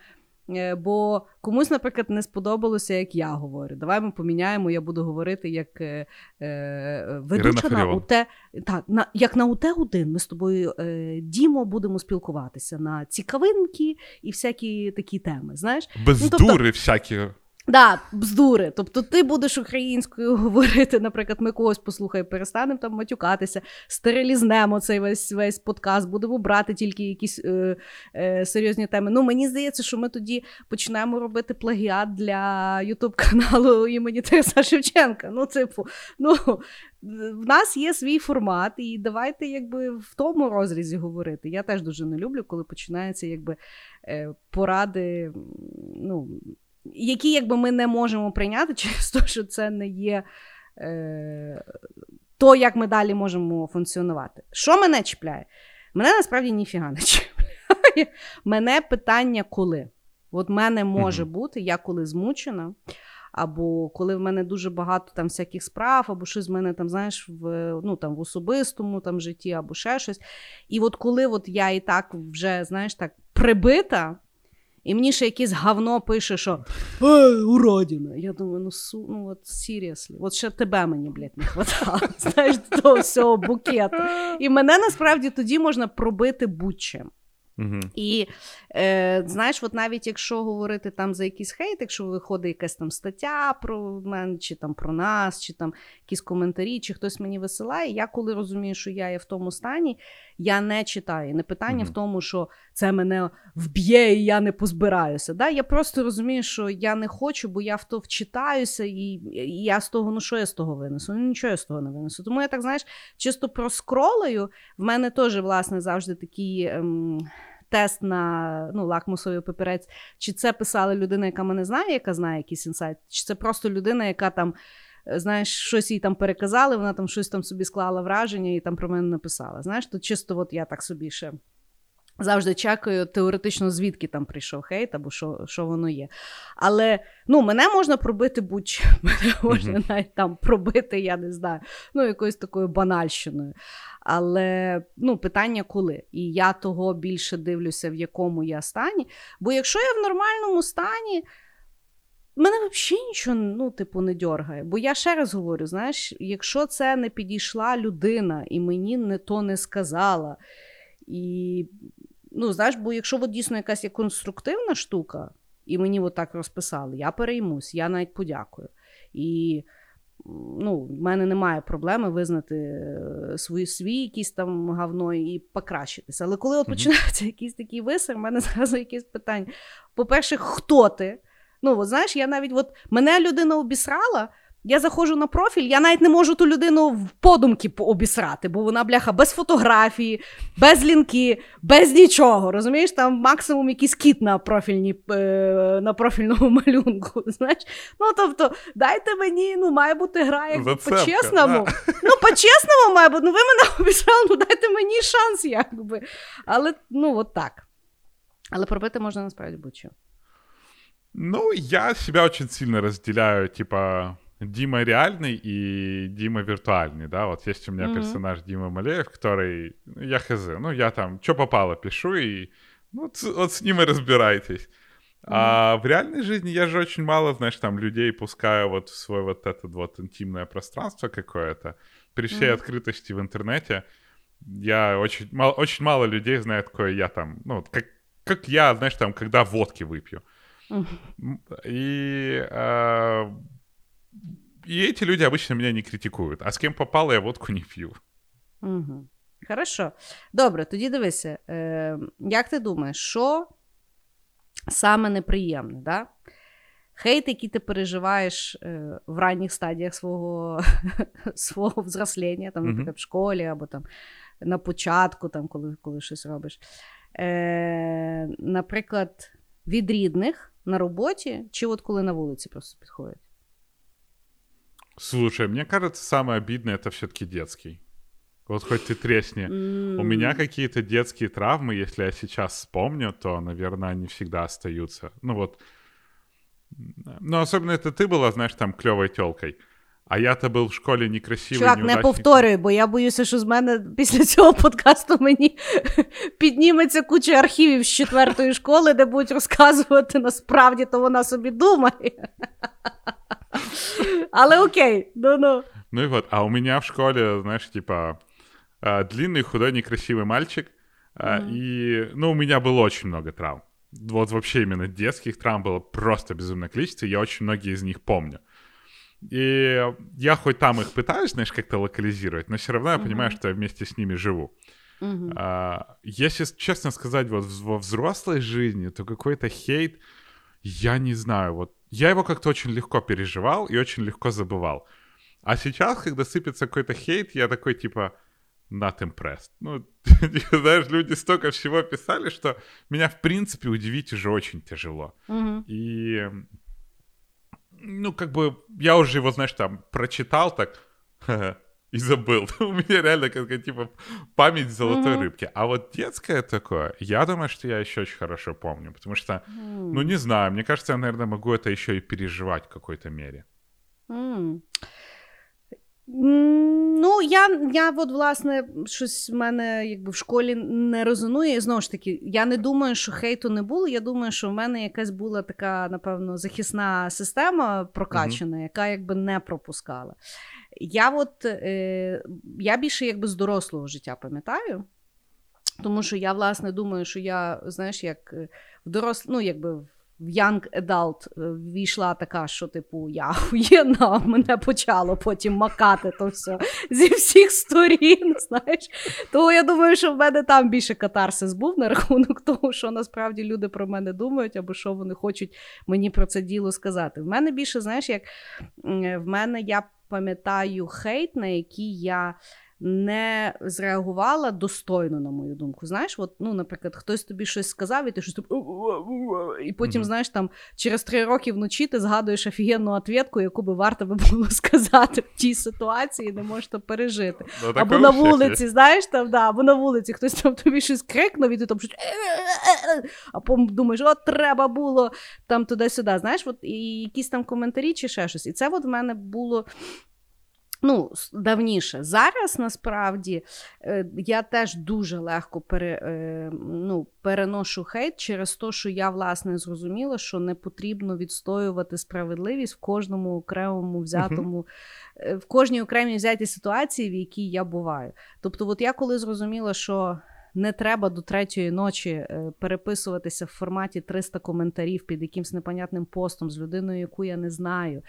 [SPEAKER 2] Е, бо комусь, наприклад, не сподобалося, як я говорю. Давай ми поміняємо, я буду говорити як е, е, ведуча на УТ. Так, на, як на ут 1 ми з тобою е, Дімо будемо спілкуватися на цікавинки і всякі такі теми. знаєш?
[SPEAKER 3] Без ну, тобто, дури всякі.
[SPEAKER 2] Да, бздури. Тобто ти будеш українською говорити, наприклад, ми когось послухаємо, перестанемо там матюкатися, стерилізнемо цей весь весь подкаст, будемо брати тільки якісь е, е, серйозні теми. Ну, мені здається, що ми тоді почнемо робити плагіат для Ютуб каналу імені Тараса Шевченка. Ну, типу, ну. В нас є свій формат, і давайте якби в тому розрізі говорити. Я теж дуже не люблю, коли починаються якби е, поради. ну, які якби ми не можемо прийняти через те, що це не є е, то, як ми далі можемо функціонувати. Що мене чіпляє? Мене насправді ніфіга не чіпляє. Мене питання коли. От мене може бути, я коли змучена. Або коли в мене дуже багато там всяких справ, або щось в мене там, знаєш, в ну, там, в особистому там, житті, або ще щось. І от коли от я і так вже, знаєш, так прибита, і мені ще якесь говно пише, що уродина. Я думаю, ну су, ну от seriously, от ще тебе мені, блядь, не хватало. Знаєш, того всього букету. І мене насправді тоді можна пробити будь-чим.
[SPEAKER 3] Угу.
[SPEAKER 2] І е, знаєш, от навіть якщо говорити там за якийсь хейт, якщо виходить якась там стаття про мене, чи там про нас, чи там якісь коментарі, чи хтось мені висилає, я коли розумію, що я є в тому стані, я не читаю. Не питання угу. в тому, що це мене вб'є, і я не позбираюся. Да? Я просто розумію, що я не хочу, бо я в то вчитаюся, і, і я з того, ну що я з того винесу? Ну нічого я з того не винесу. Тому я так знаєш, чисто проскролаю. В мене теж, власне, завжди такі. Ем, Тест на ну, лакмусовий папірець, чи це писала людина, яка мене знає, яка знає якийсь інсайт, чи це просто людина, яка там, знаєш, щось їй там переказали, вона там щось там собі склала враження і там про мене написала. Знаєш, то чисто от я так собі ще Завжди чекаю теоретично, звідки там прийшов хейт, або що що воно є. Але ну, мене можна пробити будь-що. Мене можна mm-hmm. навіть там пробити, я не знаю, ну, якоюсь такою банальщиною. Але ну, питання коли. І я того більше дивлюся, в якому я стані. Бо якщо я в нормальному стані, мене взагалі нічого ну, типу, не дьоргає. Бо я ще раз говорю: знаєш, якщо це не підійшла людина і мені не то не сказала. І, ну, знаєш, бо якщо от дійсно якась є конструктивна штука, і мені от так розписали, я переймусь, я навіть подякую. І ну, в мене немає проблеми визнати е, свої свій якісь там говно і покращитися. Але коли от починається якийсь такий висер, в мене зразу якесь питання. По-перше, хто ти? Ну, от знаєш, я навіть от мене людина обісрала. Я заходжу на профіль, я навіть не можу ту людину в подумки обісрати, бо вона, бляха, без фотографії, без лінки, без нічого. Розумієш, там максимум якийсь кіт на профільні, е, на профільному малюнку. знаєш. Ну, тобто, дайте мені, ну, має бути гра як по-чесному. Да. Ну, по-чесному, має бути. Ну, ви мене обіцяли, ну дайте мені шанс, якби. Але, ну, от так. Але пробити можна насправді будь-що.
[SPEAKER 3] Ну, я себя очень сильно разделяю, типа, Дима реальный и Дима виртуальный, да, вот есть у меня mm-hmm. персонаж Дима Малеев, который, ну, я хз, ну, я там, что попало, пишу, и ну, вот, с ним и разбирайтесь. А в реальной жизни я же очень мало, знаешь, там людей пускаю вот в свое вот это вот интимное пространство какое-то. При всей mm-hmm. открытости в интернете я очень мало, очень мало людей знает, какое я там, ну, как, как я, знаешь, там, когда водки выпью. Mm-hmm. И, э, и эти люди обычно меня не критикуют. А с кем попало, я водку не пью.
[SPEAKER 2] Угу. Хорошо. Добре, тоді дивися, е, як ти думаєш, що саме неприємне, да? Хейт, який ти переживаєш е, в ранніх стадіях свого свого взрослення, там, наприклад, в школі або там на початку, там, коли коли щось робиш. Е, Наприклад, від рідних на роботі, чи от коли на вулиці просто підходять?
[SPEAKER 3] Слушай, мне кажется, самое обидное это все-таки детский. Вот хоть ты тресни. Mm. У меня какие-то детские травмы, если я сейчас вспомню, то, наверное, они всегда остаются. Ну вот. Ну, особенно это ты была, знаешь, там клевой телкой. А я-то був в школі некрасивий.
[SPEAKER 2] Чувак, не повторюй, бо я боюся, що з мене після цього подкасту мені підніметься куча архівів з четвертої школи, де будуть розказувати насправді, то вона собі думає. Але окей, ну-ну.
[SPEAKER 3] Ну и вот, а у меня в школе, знаешь, типа, а, длинный, худой, некрасивый мальчик. Mm-hmm. И, ну, у меня было очень много травм. Вот вообще именно детских травм было просто безумное количество. Я очень многие из них помню. И я хоть там их пытаюсь, знаешь, как-то локализировать, но все равно я понимаю, что я вместе с ними живу. А, если честно сказать, вот во взрослой жизни, то какой-то хейт, я не знаю, вот я его как-то очень легко переживал и очень легко забывал. А сейчас, когда сыпется какой-то хейт, я такой типа, not impressed. Ну, знаешь, люди столько всего писали, что меня, в принципе, удивить уже очень тяжело. Mm-hmm. И, ну, как бы, я уже его, знаешь, там, прочитал так и забыл. У меня реально какая типа память золотой mm-hmm. рыбки. А вот детское такое, я думаю, что я еще очень хорошо помню, потому что, mm-hmm. ну, не знаю, мне кажется, я, наверное, могу это еще и переживать в какой-то мере.
[SPEAKER 2] Mm. Ну, я я от, власне, щось в мене якби в школі не резонує. І знову ж таки, я не думаю, що хейту не було. Я думаю, що в мене якась була така, напевно, захисна система прокачана, uh яка якби не пропускала. Я от, е, я більше якби з дорослого життя пам'ятаю. Тому що я, власне, думаю, що я, знаєш, як е, в дорос... ну, якби в Young Adult е, війшла така, що, типу, я охуєнна, мене почало потім макати то все зі всіх сторін. знаєш. Тому я думаю, що в мене там більше катарсис був на рахунок того, що насправді люди про мене думають, або що вони хочуть мені про це діло сказати. В мене більше, знаєш, як в мене я пам'ятаю хейт, на який я не зреагувала достойно, на мою думку. Знаєш, от, ну, наприклад, хтось тобі щось сказав, і ти щось і потім, mm-hmm. знаєш, там через три роки вночі ти згадуєш офігенну ответку, яку би варто би було сказати в тій ситуації, не можеш то пережити. Ну, або на вулиці, знаєш, там, да, або на вулиці хтось там тобі щось крикнув, і ти там щось. А потім думаєш, от треба було там туди-сюди. Знаєш, от і якісь там коментарі чи ще щось. І це от в мене було Ну, давніше. Зараз насправді е, я теж дуже легко пере, е, ну, переношу хейт через те, що я власне зрозуміла, що не потрібно відстоювати справедливість в кожному окремому взятому, uh-huh. в кожній окремій взятій ситуації, в якій я буваю. Тобто, от я коли зрозуміла, що не треба до третьої ночі е, переписуватися в форматі 300 коментарів під якимсь непонятним постом з людиною, яку я не знаю,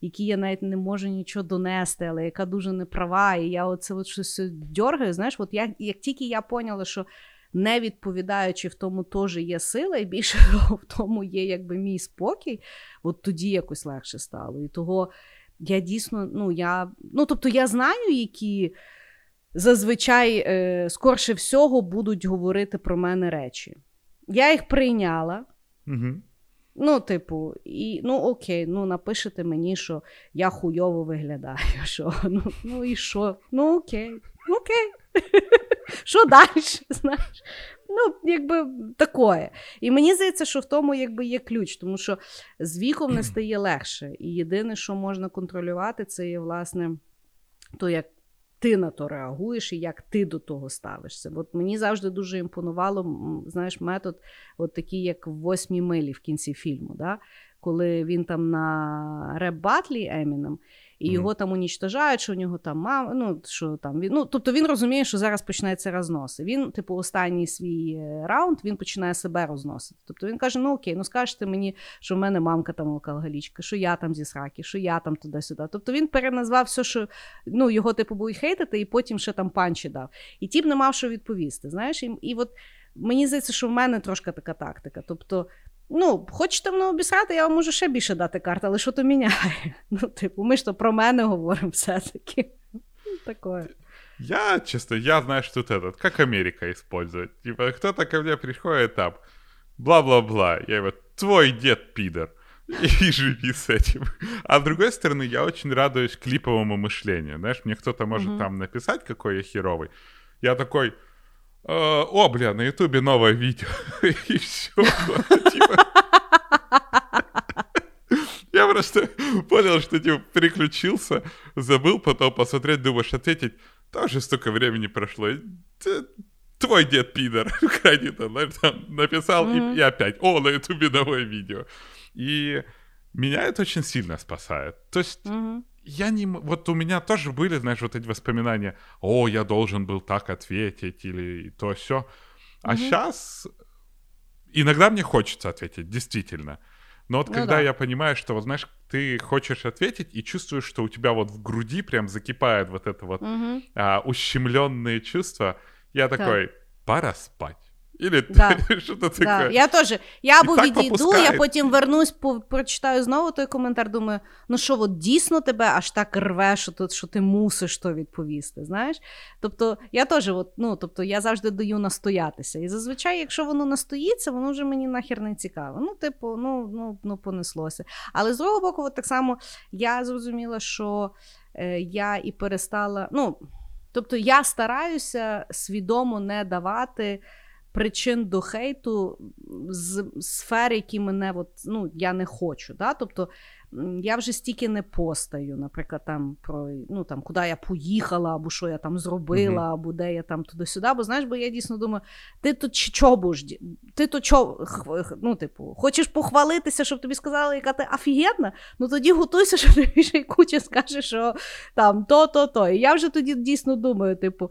[SPEAKER 2] які я навіть не можу нічого донести, але яка дуже неправа. І я оце от щось дьоргаю. Знаєш, от я, як тільки я поняла, що. Не відповідаючи в тому, теж є сила, і більше в тому є якби мій спокій, от тоді якось легше стало. І того я дійсно, ну я ну тобто я знаю, які зазвичай е, скорше всього будуть говорити про мене речі. Я їх прийняла.
[SPEAKER 3] Угу.
[SPEAKER 2] Ну, типу, і ну окей, ну напишете мені, що я хуйово виглядаю. що, Ну ну і що? Ну окей, ну окей. Що далі? знаєш? Ну, якби такое. І мені здається, що в тому якби є ключ, тому що з віком не стає легше. І єдине, що можна контролювати, це є, власне, то, як ти на то реагуєш і як ти до того ставишся. От мені завжди дуже імпонувало знаєш, метод, от такий, як в восьмій милі в кінці фільму. Да? Коли він там на реп батлі Еміном, і його там унічтожають, що у нього там мама, ну що там він. Ну тобто він розуміє, що зараз починається рознос. Він, типу, останній свій е, раунд він починає себе розносити. Тобто він каже: Ну окей, ну скажете мені, що в мене мамка там алкоголічка, що я там зі сраки, що я там туди-сюди. Тобто він переназвав все, що ну його типу будуть хейтити, і потім ще там панчі дав. І тіп не мав що відповісти. Знаєш, і, і от мені здається, що в мене трошки така тактика. Тобто. Ну, хочете мене обісрати, я вам можу ще більше дати карт, але що то міняє? Ну, типу, ми ж то про мене говоримо все-таки. Такое.
[SPEAKER 3] Я, честно, я, знаешь, тут этот, как Америка использует. Типа, кто-то ко мне приходит там, бла-бла-бла. Я его, твой дед пидор. И живи с этим. А с другой стороны, я очень радуюсь клиповому мышлению. Знаешь, мне кто-то может mm-hmm. там написать, какой я херовый. Я такой, о, бля, на ютубе новое видео. И все. Типа. Я просто понял, что типа переключился, забыл потом посмотреть, думаешь, ответить. Тоже столько времени прошло. Твой дед пидор, крайне там, знаешь, там написал mm-hmm. и, и опять, о, на ютубе новое видео. И меня это очень сильно спасает. То есть mm-hmm я не... Вот у меня тоже были, знаешь, вот эти воспоминания, о, я должен был так ответить или то все. А угу. сейчас иногда мне хочется ответить, действительно. Но вот ну когда да. я понимаю, что, вот знаешь, ты хочешь ответить и чувствуешь, что у тебя вот в груди прям закипает вот это вот угу. а, ущемленные чувства, я такой, да. пора спать. Или
[SPEAKER 2] да. що-то таке. Да. Я теж. Я або відійду, я потім вернусь, по, прочитаю знову той коментар, думаю, ну що, от дійсно тебе аж так рве, що тут, що ти мусиш то відповісти. знаєш? Тобто, я теж, от, ну, тобто, я завжди даю настоятися. І зазвичай, якщо воно настоїться, воно вже мені нахер не цікаво. Ну, типу, ну, ну, ну понеслося. Але з другого боку, от так само я зрозуміла, що е, я і перестала. ну, Тобто, я стараюся свідомо не давати причин до хейту з сфер, які мене от, ну, я не хочу. Да? Тобто я вже стільки не постаю, наприклад, там про ну, там, куди я поїхала, або що я там зробила, mm-hmm. або де я там туди-сюди. Бо знаєш, бо я дійсно думаю, ти тут чого будеш? Ти то чо, ну, типу, хочеш похвалитися, щоб тобі сказали, яка ти офігенна? Ну тоді готуйся, що тобі ще й куча скаже, що там то-то, то. І я вже тоді дійсно думаю, типу.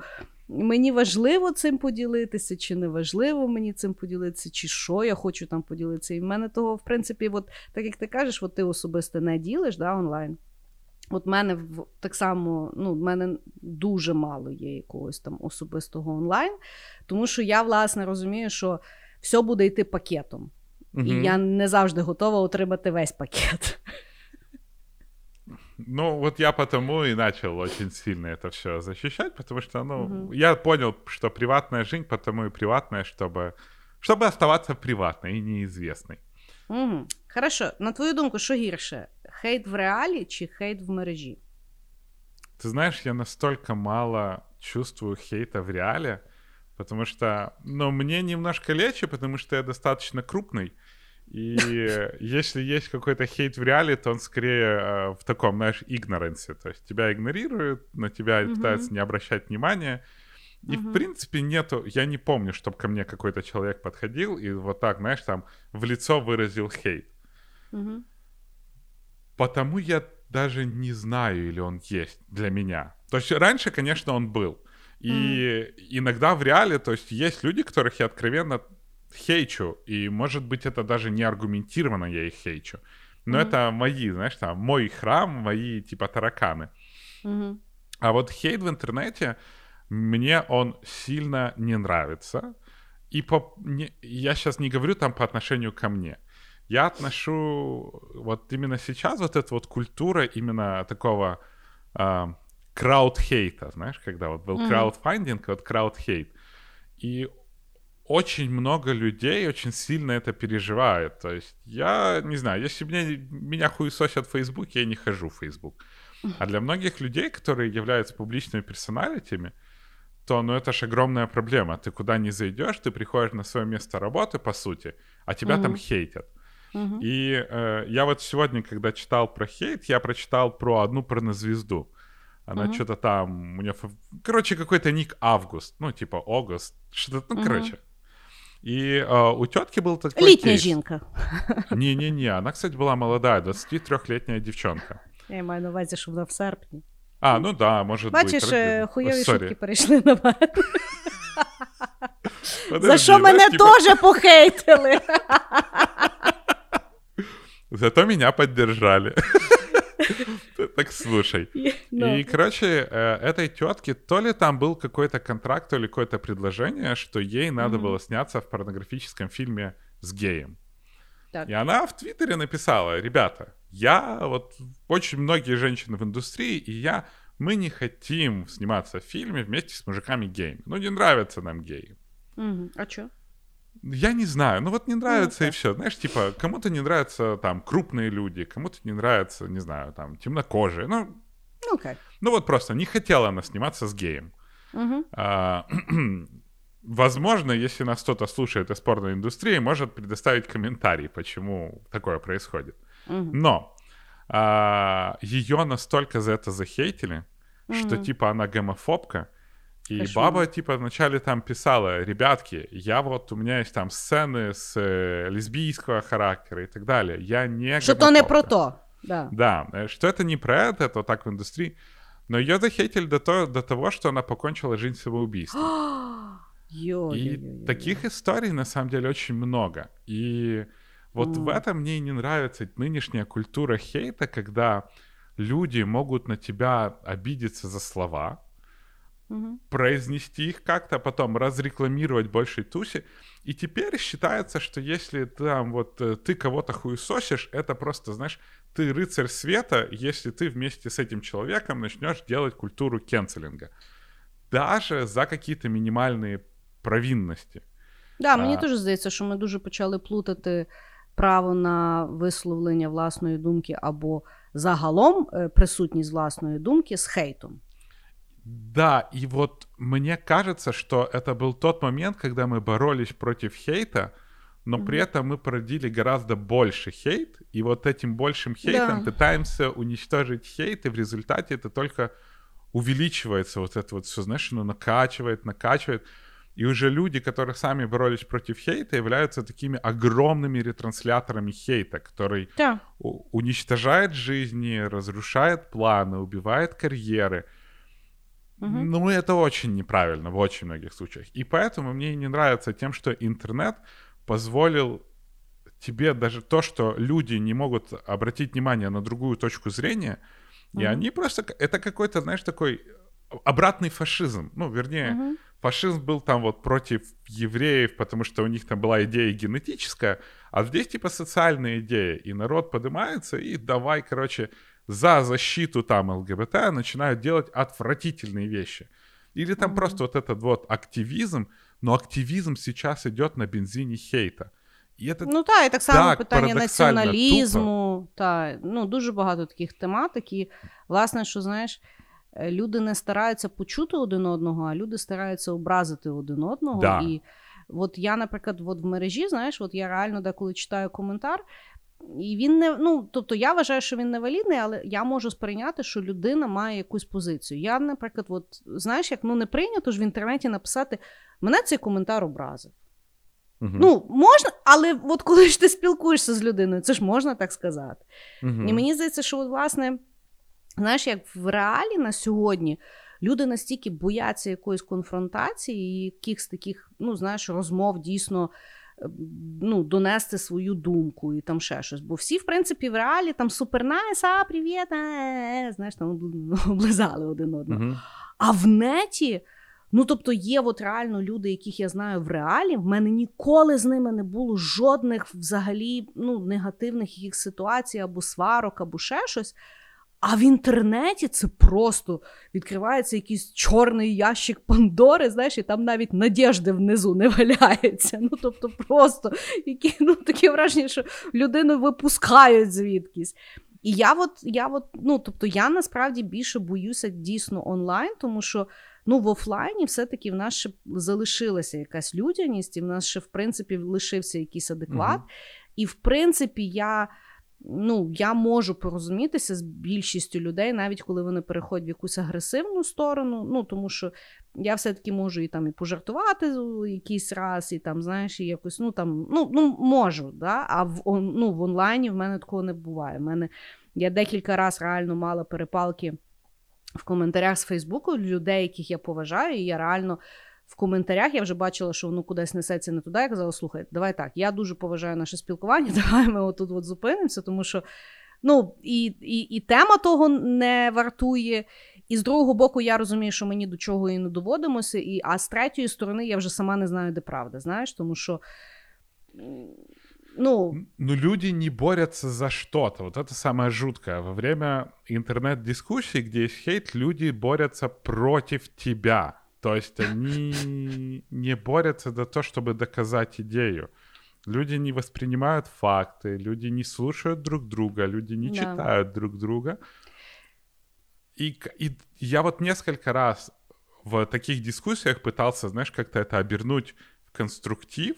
[SPEAKER 2] Мені важливо цим поділитися, чи не важливо мені цим поділитися, чи що я хочу там поділитися. І в мене того, в принципі, от, так як ти кажеш, от ти особисто не ділиш да, онлайн. От в мене так само, ну, в мене дуже мало є якогось там особистого онлайн, тому що я, власне, розумію, що все буде йти пакетом. Угу. І я не завжди готова отримати весь пакет.
[SPEAKER 3] Ну, вот я потому и начал очень сильно это все защищать, потому что, ну, угу. я понял, что приватная жизнь, потому и приватная, чтобы, чтобы оставаться приватной и неизвестной.
[SPEAKER 2] Угу. Хорошо. На твою думку, що гірше? Хейт в реалі чи хейт в мережі?
[SPEAKER 3] Ты знаешь, я настолько мало чувствую хейта в реале, потому что, ну, мне немножко легче, потому что я достаточно крупный, и если есть какой-то хейт в реале, то он скорее э, в таком, знаешь, игнорансе. То есть тебя игнорируют, на тебя uh-huh. пытаются не обращать внимания. И, uh-huh. в принципе, нету... Я не помню, чтобы ко мне какой-то человек подходил и вот так, знаешь, там в лицо выразил хейт. Uh-huh. Потому я даже не знаю, или он есть для меня. То есть раньше, конечно, он был. И mm. иногда в реале, то есть есть люди, которых я откровенно хейчу, и, может быть, это даже не аргументированно я их хейчу, но mm-hmm. это мои, знаешь, там, мой храм, мои, типа, тараканы. Mm-hmm. А вот хейт в интернете, мне он сильно не нравится, и по, не, я сейчас не говорю там по отношению ко мне, я отношу вот именно сейчас вот эта вот культура именно такого э, крауд-хейта, знаешь, когда вот был mm-hmm. краудфандинг, вот крауд-хейт. И очень много людей очень сильно это переживают. То есть я не знаю, если мне, меня хуесосят в Фейсбуке, я не хожу в Фейсбук. А для многих людей, которые являются публичными персоналитями, то ну это ж огромная проблема. Ты куда не зайдешь, ты приходишь на свое место работы, по сути, а тебя mm-hmm. там хейтят. Mm-hmm. И э, я вот сегодня, когда читал про хейт, я прочитал про одну порнозвезду. Она
[SPEAKER 2] Мгм.
[SPEAKER 3] что-то там, у нее, короче, какой-то ник Август, ну, типа Огост, что-то, ну,
[SPEAKER 2] Мгм.
[SPEAKER 3] короче. И э, у тетки был такой
[SPEAKER 2] Літня
[SPEAKER 3] кейс.
[SPEAKER 2] жінка.
[SPEAKER 3] Не-не-не, она, кстати, была молодая, 23-летняя девчонка.
[SPEAKER 2] Я маю на увазі, що вона в серпні.
[SPEAKER 3] А, ну да, может
[SPEAKER 2] Бачиш,
[SPEAKER 3] быть.
[SPEAKER 2] е,
[SPEAKER 3] Ой,
[SPEAKER 2] хуйові
[SPEAKER 3] сорі.
[SPEAKER 2] шутки перейшли на мене.
[SPEAKER 3] Подожди,
[SPEAKER 2] За що мене
[SPEAKER 3] знаешь, типа,
[SPEAKER 2] теж похейтили.
[SPEAKER 3] Зато меня поддержали. Так слушай. И, короче, э, этой тетке то ли там был какой-то контракт, то ли какое-то предложение, что ей надо было сняться в порнографическом фильме с геем. И она в Твиттере написала, ребята, я вот очень многие женщины в индустрии, и я, мы не хотим сниматься в фильме вместе с мужиками-геями. Ну, не нравятся нам геи.
[SPEAKER 2] А що?
[SPEAKER 3] Я не знаю, ну вот не нравится и
[SPEAKER 2] так.
[SPEAKER 3] все. Знаешь, типа, кому-то не нравятся там крупные люди, кому-то не нравятся, не знаю, там, темнокожие. Ну,
[SPEAKER 2] Ну,
[SPEAKER 3] ну вот просто не хотела она сниматься с геем.
[SPEAKER 2] Угу.
[SPEAKER 3] А, возможно, если нас кто-то слушает из порной индустрии, может предоставить комментарий, почему такое происходит.
[SPEAKER 2] Угу.
[SPEAKER 3] Но а, ее настолько за это захейтили, что
[SPEAKER 2] Мгм.
[SPEAKER 3] типа она гомофобка. И
[SPEAKER 2] Кошмар.
[SPEAKER 3] баба типа вначале там писала, ребятки, я вот, у меня есть там сцены с э, лесбийского характера и так далее. Я не
[SPEAKER 2] Що то не
[SPEAKER 3] гомофобка».
[SPEAKER 2] про то. Да.
[SPEAKER 3] Да, э, что это не про это, это так в индустрии. Но ее захейтили до, то, до того, что она покончила жизнь самоубийством. И таких историй на самом деле очень много. И вот в этом мне и не нравится нынешняя культура хейта, когда люди могут на тебя обидеться за слова,
[SPEAKER 2] Угу.
[SPEAKER 3] произнести их как-то, а потом разрекламировать большей тусе. И теперь считается, что если там вот э, ты кого-то хуесосишь, это просто, знаешь, ты рыцарь света, если ты вместе с этим человеком начнешь делать культуру кенселинга. Даже за какие-то минимальные провинности.
[SPEAKER 2] Да, мені
[SPEAKER 3] А.
[SPEAKER 2] теж здається, що ми дуже почали плутати право на висловлення власної думки або загалом е, присутність власної думки з хейтом.
[SPEAKER 3] Да, и вот мне кажется, что это был тот момент, когда мы боролись против хейта, но при этом мы породили гораздо больше хейт, и вот этим большим хейтом
[SPEAKER 2] Да.
[SPEAKER 3] пытаемся уничтожить хейт, и в результате это только увеличивается вот это вот все, знаешь, оно накачивает, накачивает. И уже люди, которые сами боролись против хейта, являются такими огромными ретрансляторами хейта, который у- уничтожает жизни, разрушает планы, убивает карьеры. Ну, это очень неправильно в очень многих случаях. И поэтому мне и не нравится тем, что интернет позволил тебе даже то, что люди не могут обратить внимание на другую точку зрения, и
[SPEAKER 2] Мгм.
[SPEAKER 3] они просто... Это какой-то, знаешь, такой обратный фашизм. Ну, вернее,
[SPEAKER 2] Мгм.
[SPEAKER 3] фашизм был там вот против евреев, потому что у них там была идея генетическая, а здесь типа социальная идея, и народ поднимается и давай, короче, за защиту там ЛГБТ начинают делать отвратительные вещи. Или там
[SPEAKER 2] Мгм.
[SPEAKER 3] просто вот этот вот активизм, но активизм сейчас идет на бензине хейта. И это
[SPEAKER 2] Ну так, і так само
[SPEAKER 3] так
[SPEAKER 2] питання
[SPEAKER 3] парадоксально
[SPEAKER 2] націоналізму. Та, ну, дуже багато таких тематик. І, власне, що знаєш, е, люди не стараються почути один одного, а люди стараються образити один одного.
[SPEAKER 3] Да.
[SPEAKER 2] І от я, наприклад, от в мережі, знаєш, от я реально деколи читаю коментар. і він не ну, тобто я вважаю, що він невалідний, але я можу сприйняти, що людина має якусь позицію. Я, наприклад, от знаєш, як ну не прийнято ж в інтернеті написати мене цей коментар образив.
[SPEAKER 3] Мгм.
[SPEAKER 2] Ну, можна, але от коли ж ти спілкуєшся з людиною, це ж можна так сказати.
[SPEAKER 3] Мгм.
[SPEAKER 2] І мені здається, що, от, власне, знаєш, як в реалі на сьогодні люди настільки бояться якоїсь конфронтації і якихось таких, ну, знаєш, розмов дійсно. Ну, донести свою думку і там ще щось. Бо всі, в принципі, в реалі там супер найс, а, привіт, е, е, знаєш, там обл- облизали один одного.
[SPEAKER 3] Мгм.
[SPEAKER 2] А в неті, ну тобто, є от реально люди, яких я знаю в реалі. В мене ніколи з ними не було жодних взагалі ну, негативних яких ситуацій, або сварок, або ще щось. А в інтернеті це просто відкривається якийсь чорний ящик Пандори, знаєш, і там навіть надіжди внизу не валяється. Ну тобто, просто які, ну, таке враження, що людину випускають звідкись. І я от, я от, ну, тобто я насправді більше боюся дійсно онлайн, тому що ну, в офлайні все-таки в нас ще залишилася якась людяність, і в нас ще, в принципі, лишився якийсь адекват.
[SPEAKER 3] Мгм.
[SPEAKER 2] І в принципі, я ну, я можу порозумітися з більшістю людей, навіть коли вони переходять в якусь агресивну сторону. Ну, тому що я все-таки можу і там і пожартувати якийсь раз, і там, знаєш, і якось, ну там, ну, ну можу, да? а в ну, в онлайні в мене такого не буває. В мене я декілька разів реально мала перепалки в коментарях з Фейсбуку людей, яких я поважаю, і я реально в коментарях я вже бачила, що воно кудись несеться не туди. Я казала, слухай, давай так, я дуже поважаю наше спілкування, давай ми отут от зупинимося, тому що ну, і, і, і тема того не вартує. І з другого боку, я розумію, що мені до чого і не доводимося, і, а з третьої сторони, я вже сама не знаю, де правда, знаєш, тому що. Ну,
[SPEAKER 3] ну, люди не борются за что-то. Вот это самое жуткое. Во время интернет-дискуссий, где есть хейт, люди борются против тебя. То есть они не борются за то, чтобы доказать идею. Люди не воспринимают факты, люди не слушают друг друга, люди не да. читают друг друга. И, и я вот несколько раз в таких дискуссиях пытался, знаешь, как-то это обернуть в конструктив.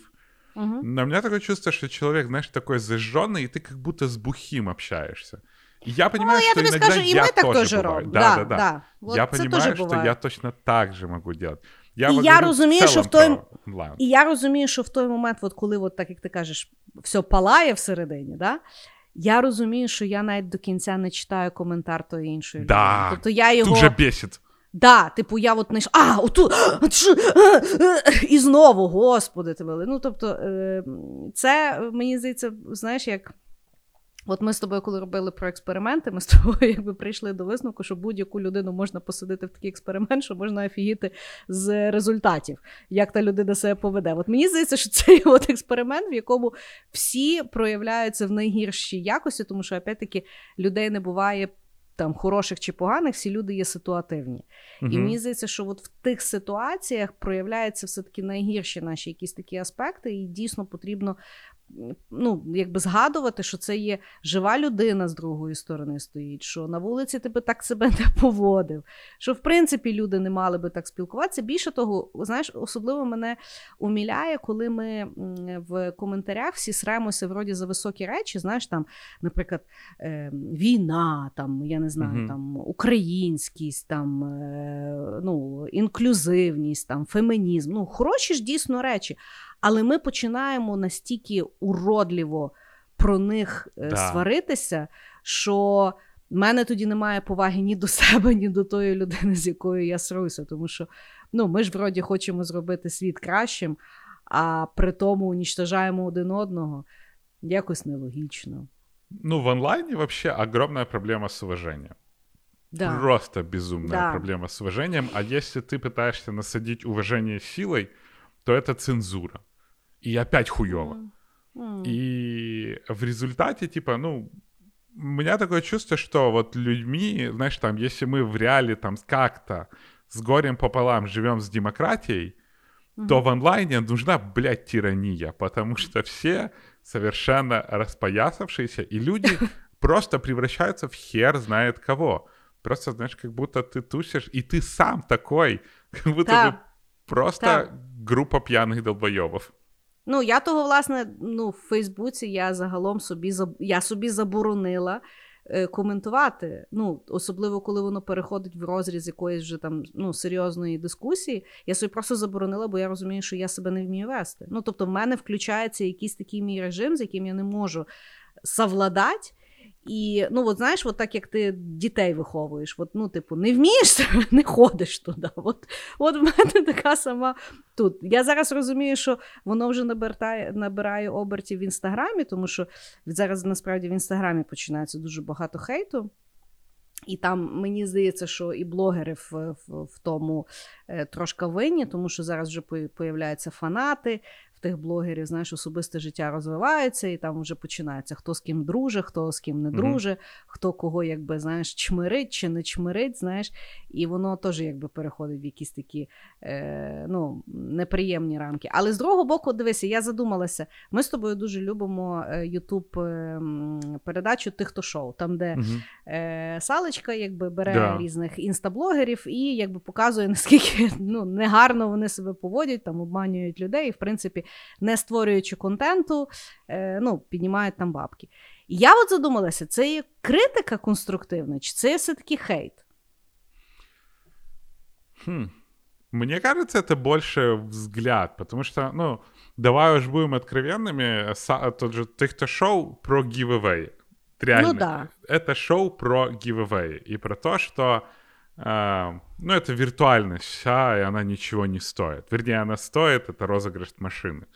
[SPEAKER 3] Угу. Но у меня такое чувство, что человек, знаешь, такой зажженный, и ты как будто с бухим общаешься. Я понимаю, ну, что я иногда скажу, я мы тоже, тоже бываю. Да, да, да. да. Вот я понимаю, що буває. я точно так же можу робити.
[SPEAKER 2] Я і я розумію, що в той і я розумію, що в той момент, от коли, от так як ти кажеш, все палає всередині, да? я розумію, що я навіть до кінця не читаю коментар тої іншої
[SPEAKER 3] да. людини. Тобто я його... Тут же бесить.
[SPEAKER 2] Да, типу, я от не а, оту, і знову, господи, тебе. Ну, тобто, е, це мені здається, знаєш, як От ми з тобою, коли робили про експерименти, ми з тобою якби прийшли до висновку, що будь-яку людину можна посадити в такий експеримент, що можна офігіти з результатів, як та людина себе поведе. От мені здається, що це от експеримент, в якому всі проявляються в найгіршій якості, тому що опять-таки людей не буває. Там хороших чи поганих, всі люди є ситуативні. uh І мені здається, що от в тих ситуаціях проявляються все-таки найгірші наші якісь такі аспекти, і дійсно потрібно ну, якби згадувати, що це є жива людина з другої сторони стоїть, що на вулиці ти би так себе не поводив, що в принципі люди не мали би так спілкуватися. Більше того, знаєш, особливо мене уміляє, коли ми в коментарях всі сремося вроді за високі речі. Знаєш, там, наприклад, е, війна, там, я не знаю, mm там українськість, там, е, ну, інклюзивність, там, фемінізм. Ну, хороші ж дійсно речі. Але ми починаємо настільки уродливо про них е, да. сваритися, що в мене тоді немає поваги ні до себе, ні до тої людини, з якою я сруся. Тому що ну, ми ж вроді хочемо зробити світ кращим, а при тому унічтожаємо один одного. Якось нелогічно.
[SPEAKER 3] Ну, в онлайне вообще огромная проблема с уважением. Да. Просто безумная да. проблема с уважением. А если ты пытаешься насадить уважение силой, то это цензура. И опять хуево. Mm. И в результате, типа, ну, у меня такое чувство, что вот людьми, знаешь, там, если мы в реале там как-то с горем пополам живем с демократией, mm-hmm. то в онлайне нужна, блядь, тирания, потому что все совершенно распоясавшиеся, и люди просто превращаются в хер знает кого. Просто, знаешь, как будто ты тусишь, и ты сам такой, как будто бы просто группа пьяных долбоебов.
[SPEAKER 2] Ну, я того, власне, ну, в Фейсбуці я загалом собі я собі заборонила е, коментувати. Ну, Особливо, коли воно переходить в розріз якоїсь вже там ну, серйозної дискусії. Я собі просто заборонила, бо я розумію, що я себе не вмію вести. Ну, тобто, в мене включається якийсь такий мій режим, з яким я не можу совладати. І ну, от знаєш, от так як ти дітей виховуєш, от, ну, типу, не вмієш, не ходиш туди. От от в мене така сама тут. Я зараз розумію, що воно вже набирає, набирає обертів в інстаграмі, тому що зараз насправді в інстаграмі починається дуже багато хейту. І там мені здається, що і блогери в в, в тому е, трошки винні, тому що зараз вже появляються фанати, тих блогерів, знаєш, особисте життя розвивається, і там вже починається хто з ким друже, хто з ким не друже, mm-hmm. хто кого якби знаєш, чмирить чи не чмирить, знаєш, і воно теж якби переходить в якісь такі е, ну, неприємні рамки. Але з другого боку, дивися, я задумалася, ми з тобою дуже любимо Ютуб е, передачу тих, хто шоу, там, де mm-hmm. е, Салочка якби бере yeah. різних інстаблогерів і якби показує, наскільки ну, негарно вони себе поводять, там обманюють людей, і в принципі не створюючи контенту, е, ну, піднімають там бабки. І я от задумалася, це є критика конструктивна, чи це є все-таки хейт?
[SPEAKER 3] Хм. Мне кажется, это больше взгляд, потому что, ну, давай уж будем откровенными, тот же ты шоу про giveaway. Реально.
[SPEAKER 2] Ну да.
[SPEAKER 3] Это шоу про giveaway и про то, что э, ну, это виртуальность вся, и она ничего не стоит. Вернее, она стоит, это розыгрыш машины.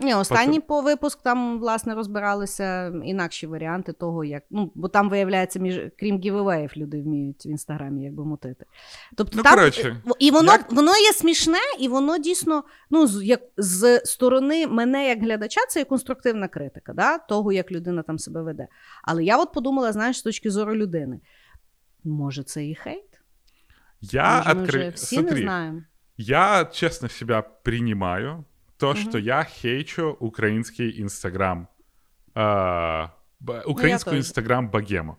[SPEAKER 2] Ні, останній по випуск там, власне, розбиралися інакші варіанти того, як. Ну, бо там, виявляється, між крім гівевеїв, люди вміють в інстаграмі якби мутити. Тобто
[SPEAKER 3] ну,
[SPEAKER 2] там
[SPEAKER 3] коротше,
[SPEAKER 2] і воно
[SPEAKER 3] як...
[SPEAKER 2] воно є смішне, і воно дійсно, ну, з як з сторони мене як глядача, це є конструктивна критика, да, того, як людина там себе веде. Але я от подумала, знаєш, з точки зору людини, може, це і хейт?
[SPEAKER 3] Я
[SPEAKER 2] може,
[SPEAKER 3] откры...
[SPEAKER 2] ми вже всі
[SPEAKER 3] Смотри,
[SPEAKER 2] не знаємо.
[SPEAKER 3] Я честно себя принимаю. то,
[SPEAKER 2] Мгм.
[SPEAKER 3] что я хейчу украинский Инстаграм, э, б-
[SPEAKER 2] Ну,
[SPEAKER 3] украинскую. Инстаграм богему.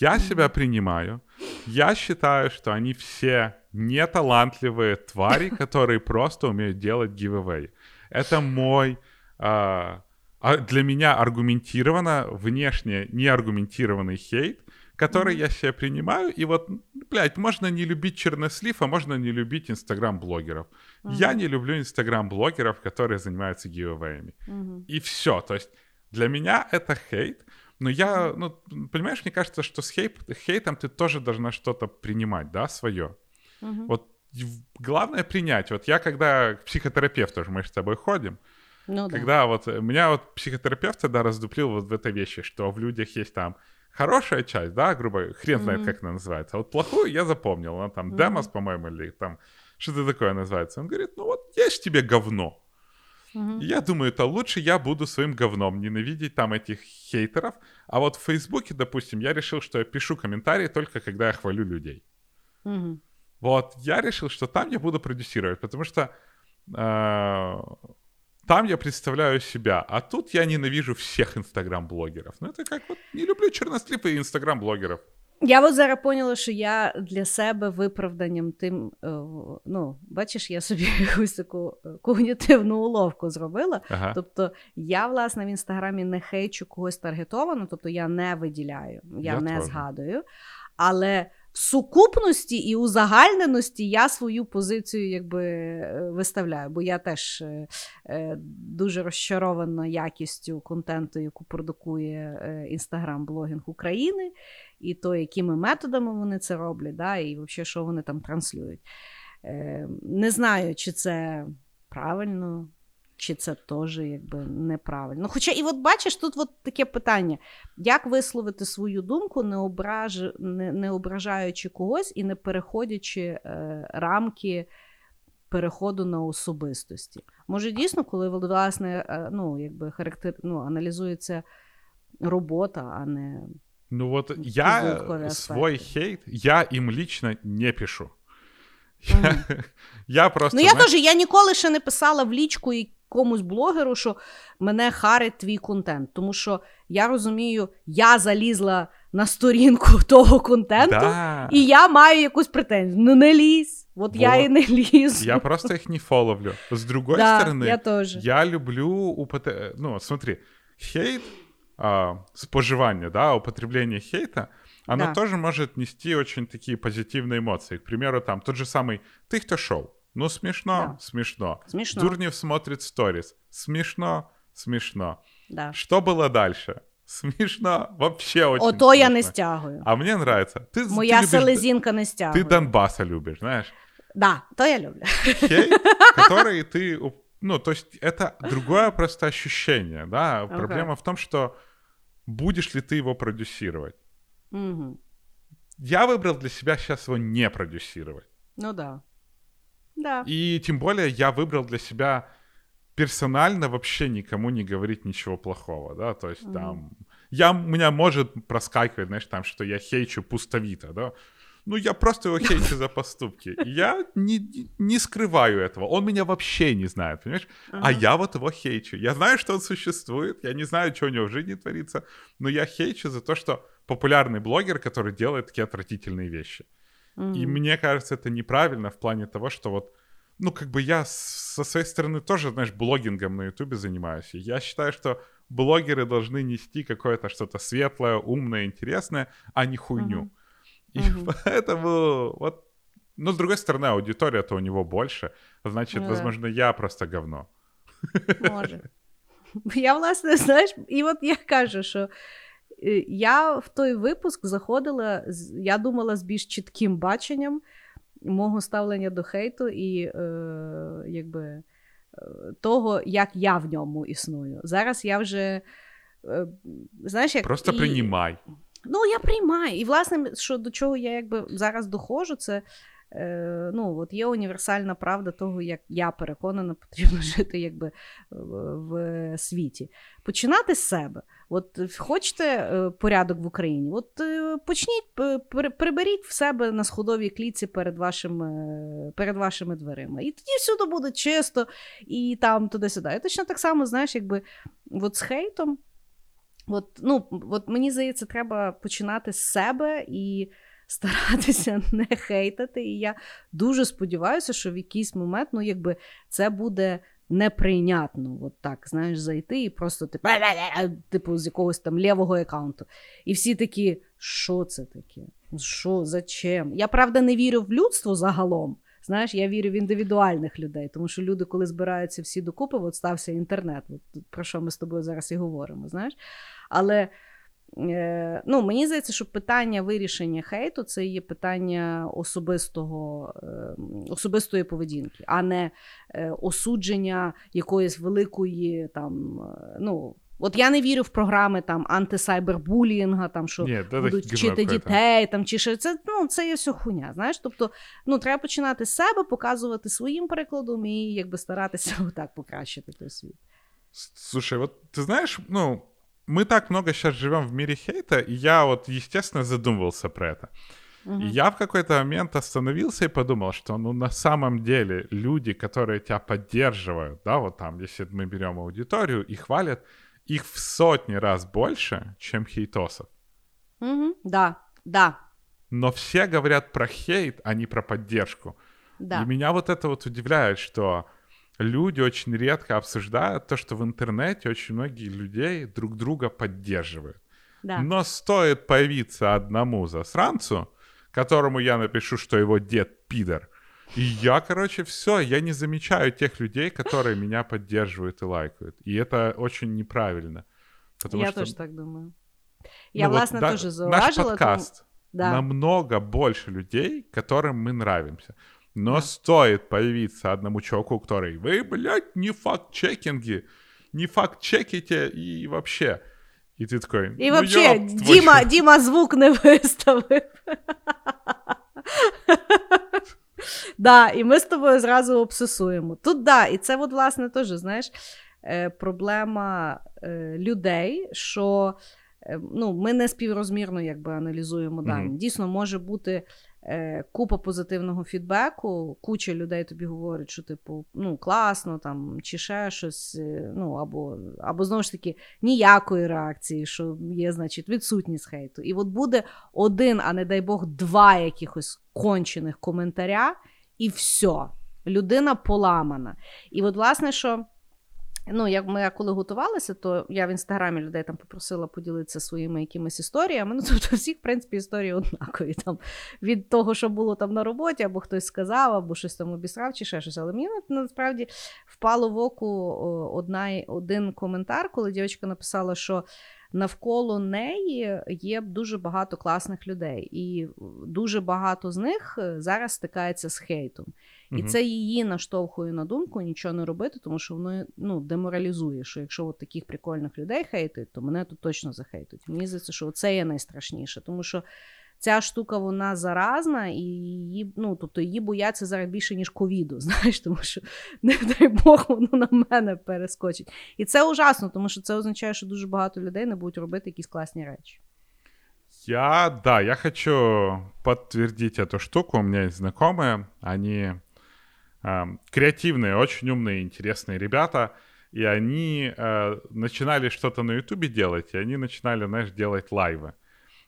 [SPEAKER 3] Я себя принимаю. Я считаю, что они все неталантливые твари, которые просто умеют делать гивэвэй. Это мой а, а для меня аргументированно, внешне неаргументированный хейт, который
[SPEAKER 2] Мгм.
[SPEAKER 3] я себе принимаю. И вот, блядь, можно не любить чернослив, а можно не любить инстаграм-блогеров. Я
[SPEAKER 2] Мгм.
[SPEAKER 3] не люблю инстаграм-блогеров, которые занимаются гивэвэями.
[SPEAKER 2] Мгм.
[SPEAKER 3] И все. То есть для меня это хейт. Но я, ну, понимаешь, мне кажется, что с хейт, хейтом ты тоже должна что-то принимать, да, свое.
[SPEAKER 2] Мгм.
[SPEAKER 3] Вот главное принять. Вот я когда к психотерапевту, мы же с тобой ходим,
[SPEAKER 2] Ну, да.
[SPEAKER 3] когда вот э, меня вот психотерапевт тогда раздуплил вот в этой вещи, что в людях есть там хорошая часть, да, грубо говоря, хрен знает,
[SPEAKER 2] Мгм.
[SPEAKER 3] как она называется. А вот плохую я запомнил, она там
[SPEAKER 2] Мгм.
[SPEAKER 3] демос, по-моему, или там что-то такое называется. Он говорит, ну вот есть тебе говно. Я думаю, это лучше я буду своим говном ненавидеть там этих хейтеров. А вот в Фейсбуке, допустим, я решил, что я пишу комментарии только когда я хвалю людей.
[SPEAKER 2] Мгм.
[SPEAKER 3] Вот я решил, что там я буду продюсировать, потому что э, там я представляю себя, а тут я ненавижу всех инстаграм-блогеров. Ну это как вот не люблю чернослив и инстаграм-блогеров.
[SPEAKER 2] Я от зараз поняла, що я для себе виправданням тим, е, ну, бачиш, я собі якусь таку е, когнітивну уловку зробила.
[SPEAKER 3] Ага.
[SPEAKER 2] Тобто я, власне, в інстаграмі не хейчу когось таргетовано, тобто я не виділяю, я,
[SPEAKER 3] Я
[SPEAKER 2] не
[SPEAKER 3] теж.
[SPEAKER 2] згадую. Але сукупності і узагальненості я свою позицію якби е, виставляю, бо я теж е, е, дуже розчарована якістю контенту, яку продукує інстаграм-блогінг України, і то, якими методами вони це роблять, да, і взагалі, що вони там транслюють. Не знаю, чи це правильно, чи це теж якби неправильно. Ну, Хоча, і от бачиш, тут от таке питання: як висловити свою думку, не, ображ... не, не ображаючи когось і не переходячи е, рамки переходу на особистості. Може, дійсно, коли власне е, ну, якби характер... ну, аналізується робота, а не.
[SPEAKER 3] Ну вот я
[SPEAKER 2] аспекты.
[SPEAKER 3] свой хейт, я им лично не пишу. Я,
[SPEAKER 2] Мгм.
[SPEAKER 3] я просто...
[SPEAKER 2] Ну, я теж я ніколи ще не писала в лічку якомусь блогеру, що мене харить твій контент. Тому що я розумію, я залізла на сторінку того контенту,
[SPEAKER 3] Да.
[SPEAKER 2] і я маю якусь претензію. Ну не лізь. От я
[SPEAKER 3] Вот.
[SPEAKER 2] і не лізу.
[SPEAKER 3] Я просто их не фоловлю. С другой
[SPEAKER 2] да,
[SPEAKER 3] стороны,
[SPEAKER 2] я теж.
[SPEAKER 3] Я люблю упот... Ну, смотри, хейт, а, споживание, да, употребление хейта, оно
[SPEAKER 2] Да.
[SPEAKER 3] тоже может нести очень такие позитивные эмоции. К примеру, там тот же самый «Ты кто шоу?» Ну, смешно,
[SPEAKER 2] Да.
[SPEAKER 3] смешно.
[SPEAKER 2] Смішно.
[SPEAKER 3] Дурнев смотрит сторис. Смешно, смешно.
[SPEAKER 2] Да.
[SPEAKER 3] Что было дальше? Смешно, вообще очень
[SPEAKER 2] Ото я не
[SPEAKER 3] смешно.
[SPEAKER 2] стягую.
[SPEAKER 3] А мне нравится. Ты, ты
[SPEAKER 2] Моя
[SPEAKER 3] любишь-
[SPEAKER 2] селезінка не стягує.
[SPEAKER 3] Ты Донбасса любишь, знаешь?
[SPEAKER 2] Да, то я люблю.
[SPEAKER 3] хейт, который ты... уп- Ну, то есть это другое просто ощущение, да?
[SPEAKER 2] Ага.
[SPEAKER 3] Проблема в том, что будешь ли ты его продюсировать.
[SPEAKER 2] Угу.
[SPEAKER 3] Я выбрал для себя сейчас его не продюсировать.
[SPEAKER 2] Ну да. Да.
[SPEAKER 3] И тем более я выбрал для себя персонально вообще никому не говорить ничего плохого, да, то есть
[SPEAKER 2] Мгм.
[SPEAKER 3] там... Я, у меня может проскакивать, знаешь, там, что я хейчу пустовито, да, ну, я просто его хейчу за поступки. Я не, не скрываю этого. Он меня вообще не знает, понимаешь? А
[SPEAKER 2] Ага.
[SPEAKER 3] я вот его хейчу. Я знаю, что он существует, я не знаю, что у него в жизни творится, но я хейчу за то, что популярный блогер, который делает такие отвратительные вещи. И
[SPEAKER 2] Мгм.
[SPEAKER 3] мне кажется, это неправильно в плане того, что вот, ну, как бы я с- со своей стороны тоже, знаешь, блогингом на Ютубе занимаюсь. И я считаю, что блогеры должны нести какое-то что-то светлое, умное, интересное, а не хуйню. Uh-huh. И uh-huh. поэтому вот но, с другой стороны, аудитория-то у него больше. Значит, ну, возможно, я просто говно.
[SPEAKER 2] Може. Я, власне, знаєш, і от я кажу, що е, я в той випуск заходила, я думала з більш чітким баченням мого ставлення до хейту і е, якби е, того, як я в ньому існую. Зараз я вже. Е, знаєш, як...
[SPEAKER 3] Просто і... приймай.
[SPEAKER 2] Ну, я приймаю. І, власне, що до чого я якби зараз доходжу, це Е, ну, от Є універсальна правда того, як я переконана, потрібно жити якби в світі. Починати з себе. От Хочете е, порядок в Україні? От е, почніть, приберіть в себе на сходовій кліці перед вашими перед вашими дверима. І тоді всюди буде чисто, і там туди-сюди. І точно так само, знаєш, якби от з хейтом. От, ну, от Мені здається, треба починати з себе і старатися не хейтати. І я дуже сподіваюся, що в якийсь момент ну, якби це буде неприйнятно. От так, знаєш, зайти і просто типу, типу з якогось там лівого аккаунту. І всі такі, що це таке? Що, зачем? Я правда не вірю в людство загалом. Знаєш, я вірю в індивідуальних людей, тому що люди, коли збираються всі докупи, от стався інтернет. От, Про що ми з тобою зараз і говоримо. знаєш. Але ну, Мені здається, що питання вирішення хейту це є питання особистого, е, особистої поведінки, а не е, осудження якоїсь великої там. ну, От я не вірю в програми там антисайбербулінга, там що
[SPEAKER 3] Ні,
[SPEAKER 2] будуть вчити дітей, там чи що це ну це є все хуйня. Знаєш, тобто ну треба починати з себе, показувати своїм прикладом і якби старатися отак покращити той світ.
[SPEAKER 3] Слушай, от ти знаєш, ну мы так много сейчас живем в мире хейта, и я вот, естественно, задумывался про это. Угу. И я в какой-то момент остановился и подумал, что, ну, на самом деле, люди, которые тебя поддерживают, да, вот там, если мы берем аудиторию и хвалят, их в сотни раз больше, чем хейтосов.
[SPEAKER 2] Угу. Да, да.
[SPEAKER 3] Но все говорят про хейт, а не про поддержку. Да. И меня вот это вот удивляет, что люди очень редко обсуждают то, что в интернете очень многие людей друг друга поддерживают. Да. Но стоит появиться одному засранцу, которому я напишу, что его дед пидор, и я, короче, все, я не замечаю тех людей, которые меня поддерживают и лайкают. И это очень неправильно.
[SPEAKER 2] Я что... тоже так думаю. Я, ну, власне, вот, тоже зауважила.
[SPEAKER 3] Наш подкаст да. намного больше людей, которым мы нравимся. Но да. стоит появиться одному чуваку, который «Вы, блядь, не факт-чекинги, не факт-чеките и вообще...» И ты такой...
[SPEAKER 2] И ну, вообще, ёб, Дима, твой... Дима звук не виставив. Да, і ми з тобою зразу обсесуємо. Тут да, і це, от, власне, теж, знаєш, е, проблема е, людей, що е, ну, ми не співрозмірно якби аналізуємо дані. Mm-hmm. Дійсно, може бути е, купа позитивного фідбеку, куча людей тобі говорить, що типу, ну, класно, там, чи ще щось, е, ну, або, або знову ж таки, ніякої реакції, що є, значить, відсутність хейту. І от буде один, а не дай Бог, два якихось кончених коментаря, і все. Людина поламана. І от, власне, що. Ну, як ми коли готувалися, то я в інстаграмі людей там попросила поділитися своїми якимись історіями. Ну, тобто, всіх, в принципі, історії однакові. Там від того, що було там на роботі, або хтось сказав, або щось там обісрав, чи ще щось. Але мені насправді впало в оку одна, один коментар, коли дівчинка написала, що. Навколо неї є дуже багато класних людей, і дуже багато з них е, зараз стикається з хейтом. І це її наштовхує на думку нічого не робити, тому що воно ну, деморалізує, що якщо от таких прикольних людей хейтить, то мене тут точно захейтуть. Мені здається, що це є найстрашніше, тому що ця штука вона заразна, і її ну, тобто її бояться зараз більше, ніж ковіду. Знаєш, тому що, не дай Бог, воно на мене перескочить. І це ужасно, тому що це означає, що дуже багато людей не будуть робити якісь класні речі.
[SPEAKER 3] Я, да, я хочу подтвердить эту штуку. У меня есть знакомые, они креативные, очень умные, интересные ребята, и они э, начинали что-то на Ютубе делать, и они начинали, знаешь, делать лайвы.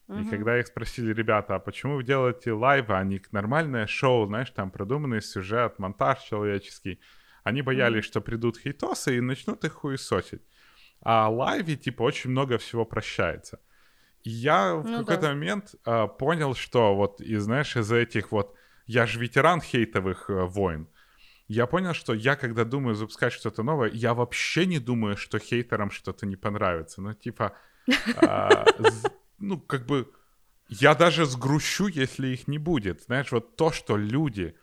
[SPEAKER 3] И когда их спросили, ребята, а почему вы делаете лайвы, а не нормальное шоу, знаешь, там продуманный сюжет, монтаж человеческий, они боялись, uh-huh. что придут хейтосы и начнут их хуесосить. А лайве, типа, очень много всего прощается. И я в
[SPEAKER 2] Ну
[SPEAKER 3] какой-то
[SPEAKER 2] да.
[SPEAKER 3] момент а, понял, что вот, и знаешь, из-за этих вот... Я же ветеран хейтовых э, войн. Я понял, что я, когда думаю запускать что-то новое, я вообще не думаю, что хейтерам что-то не понравится. Ну, типа, а, ну, как бы, я даже сгрущу, если их не будет. Знаешь, вот то, что люди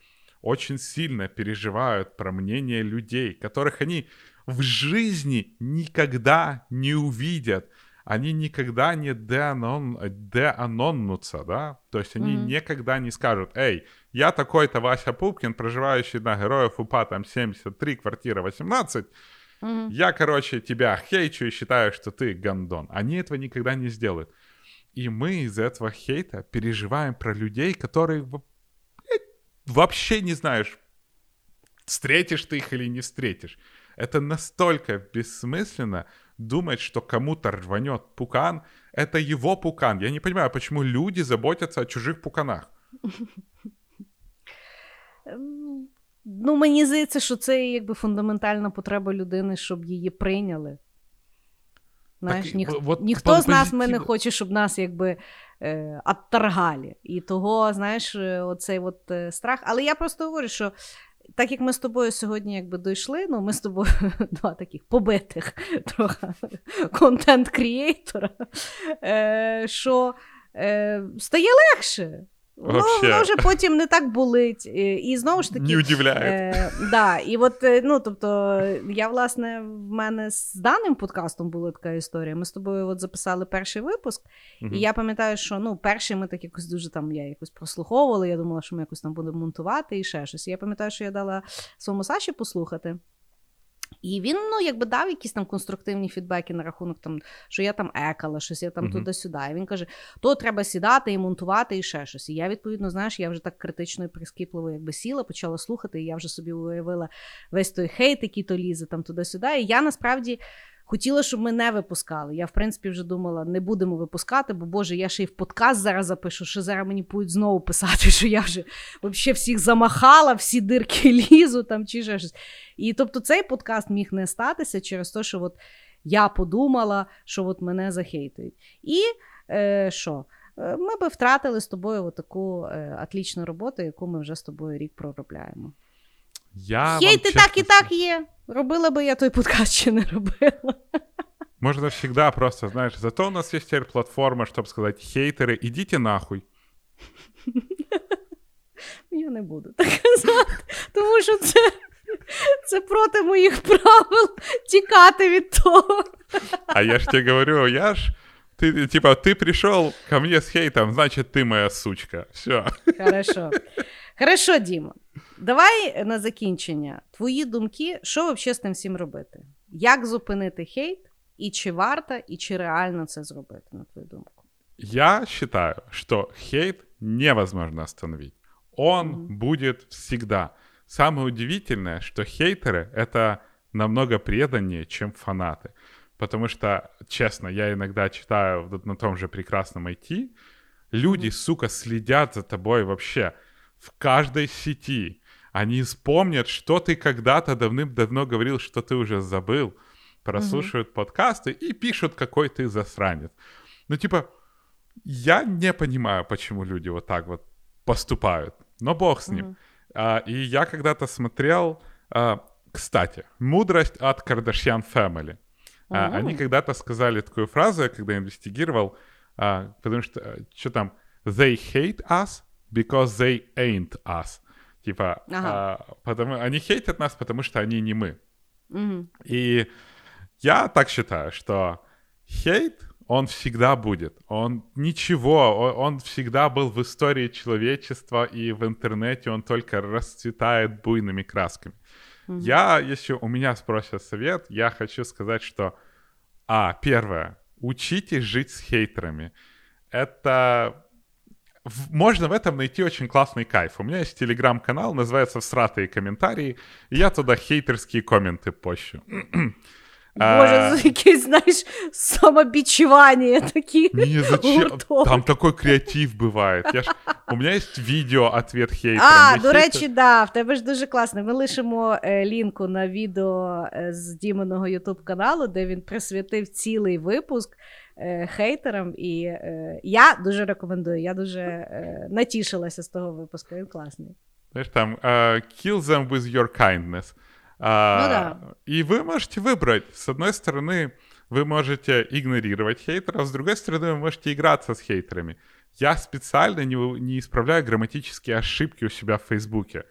[SPEAKER 3] очень сильно переживают про мнение людей, которых они в жизни никогда не увидят. Они никогда не деанон, деаноннутся, да? То есть они
[SPEAKER 2] Мгм.
[SPEAKER 3] никогда не скажут, эй, я такой-то Вася Пупкин, проживающий на Героев УПА, там 73, квартира 18,
[SPEAKER 2] Мгм.
[SPEAKER 3] я, короче, тебя хейчу и считаю, что ты гандон. Они этого никогда не сделают. И мы из-за этого хейта переживаем про людей, которые блядь, вообще не знаешь, встретишь ты их или не встретишь. Это настолько бессмысленно думать, что кому-то рванет пукан. Это его пукан. Я не понимаю, почему люди заботятся о чужих пуканах.
[SPEAKER 2] Ем, Ну, мені здається, що це якби фундаментальна потреба людини, щоб її прийняли. Знаєш,
[SPEAKER 3] Так,
[SPEAKER 2] ніх...
[SPEAKER 3] в- от
[SPEAKER 2] ніхто
[SPEAKER 3] по-
[SPEAKER 2] з нас ми не хоче, щоб нас якби е, отторгали. І того, знаєш, е, оцей от е, страх. Але я просто говорю, що так як ми з тобою сьогодні якби дійшли, ну ми з тобою два таких побитих трохи контент-крієйтора, е, що е, стає легше. Воно,
[SPEAKER 3] Вообще.
[SPEAKER 2] воно вже потім не так болить. І, і знову ж таки,
[SPEAKER 3] Не удивляет.
[SPEAKER 2] Е, да, і от, е, ну, тобто, я, власне, в мене з даним подкастом була така історія. Ми з тобою от записали перший випуск,
[SPEAKER 3] Мгм.
[SPEAKER 2] і я пам'ятаю, що ну, перший ми так якось дуже там, я якось прослуховувала, я думала, що ми якось там будемо монтувати і ще щось. І я пам'ятаю, що я дала своєму Саші послухати. І він, ну, якби дав якісь там конструктивні фідбеки на рахунок, там, що я там екала, щось я там
[SPEAKER 3] Мгм.
[SPEAKER 2] туди-сюди. І він каже: то треба сідати і монтувати, і ще щось. І я, відповідно, знаєш, я вже так критично і прискіпливо якби сіла, почала слухати, і я вже собі уявила весь той хейт, який то лізе там туди-сюди. І я насправді. Хотіла, щоб ми не випускали. Я, в принципі, вже думала, не будемо випускати, бо Боже, я ще й в подкаст зараз запишу, що зараз мені будуть знову писати, що я вже взагалі всіх замахала, всі дирки лізу там чи ще щось. І тобто цей подкаст міг не статися через те, що от я подумала, що от мене захейтують. І е, що? Е, Ми би втратили з тобою таку е, атлічну роботу, яку ми вже з тобою рік проробляємо.
[SPEAKER 3] Я вам
[SPEAKER 2] Хейти так і
[SPEAKER 3] честно
[SPEAKER 2] так є. Робила би я той подкаст чи не робила.
[SPEAKER 3] Можно всегда просто, знаешь, зато у нас есть теперь платформа, чтобы сказать, хейтеры, идите нахуй.
[SPEAKER 2] Я не буду так казати, тому що це, це проти моїх правил тікати від того.
[SPEAKER 3] А я ж тебе говорю, я ж... Ты, типа, ты пришел ко мне с хейтом, значит, ты моя сучка. Все.
[SPEAKER 2] Хорошо. Хорошо, Діма. Давай на закінчення. Твої думки, що взагалі з тим всім робити? Як зупинити хейт, і чи варто, і чи реально це зробити, на твою думку?
[SPEAKER 3] Я считаю, что хейт невозможно остановить. Он
[SPEAKER 2] Мгм.
[SPEAKER 3] будет всегда. Самое удивительное, что хейтеры — это намного преданнее, чем фанаты. Потому что, честно, я иногда читаю в- на том же прекрасном IT, люди, сука, следят за тобой вообще в каждой сети. Они вспомнят, что ты когда-то давным-давно говорил, что ты уже забыл, прослушают подкасты и пишут, какой ты засранец. Ну, типа, я не понимаю, почему люди вот так вот поступают. Но бог с ним.
[SPEAKER 2] Мгм.
[SPEAKER 3] А, и я когда-то смотрел, а, кстати, мудрость от Кардашьян Family. А,
[SPEAKER 2] Мгм.
[SPEAKER 3] Они когда-то сказали такую фразу, я когда инвестигировал, а, потому что, что там, they hate us because they ain't us. Типа,
[SPEAKER 2] Ага.
[SPEAKER 3] а, потому, они хейтят нас, потому что они не мы.
[SPEAKER 2] Мгм.
[SPEAKER 3] И я так считаю, что хейт, он всегда будет. Он ничего, он, он всегда был в истории человечества, и в интернете он только расцветает буйными красками.
[SPEAKER 2] Мгм.
[SPEAKER 3] Я, если у меня спросят совет, я хочу сказать, что, а, первое, учитесь жить с хейтерами. Это в- можно в этом найти очень классный кайф. У меня есть телеграм-канал, называется «Всратые комментарии», и я туда хейтерские комменты пощу.
[SPEAKER 2] Боже, якесь, знаєш, самобічування такі.
[SPEAKER 3] Не, зачем? Там такой креатив бывает. Я ж... У мене є відео ответ хейтерам.
[SPEAKER 2] А, до речі, да, в тебе ж дуже класно. Ми лишимо е, лінку на відео е, з Діменого Ютуб каналу, де він присвятив цілий випуск е, хейтерам. І е, я дуже рекомендую. Я дуже е, натішилася з того випуску. Він класний.
[SPEAKER 3] Знаешь, там uh, kill them with your kindness. Uh,
[SPEAKER 2] ну, да.
[SPEAKER 3] И вы можете выбрать. С одной стороны, вы можете игнорировать хейтеров, с другой стороны, вы можете играться с хейтерами. Я специально не, не исправляю грамматические ошибки у себя в Фейсбуке.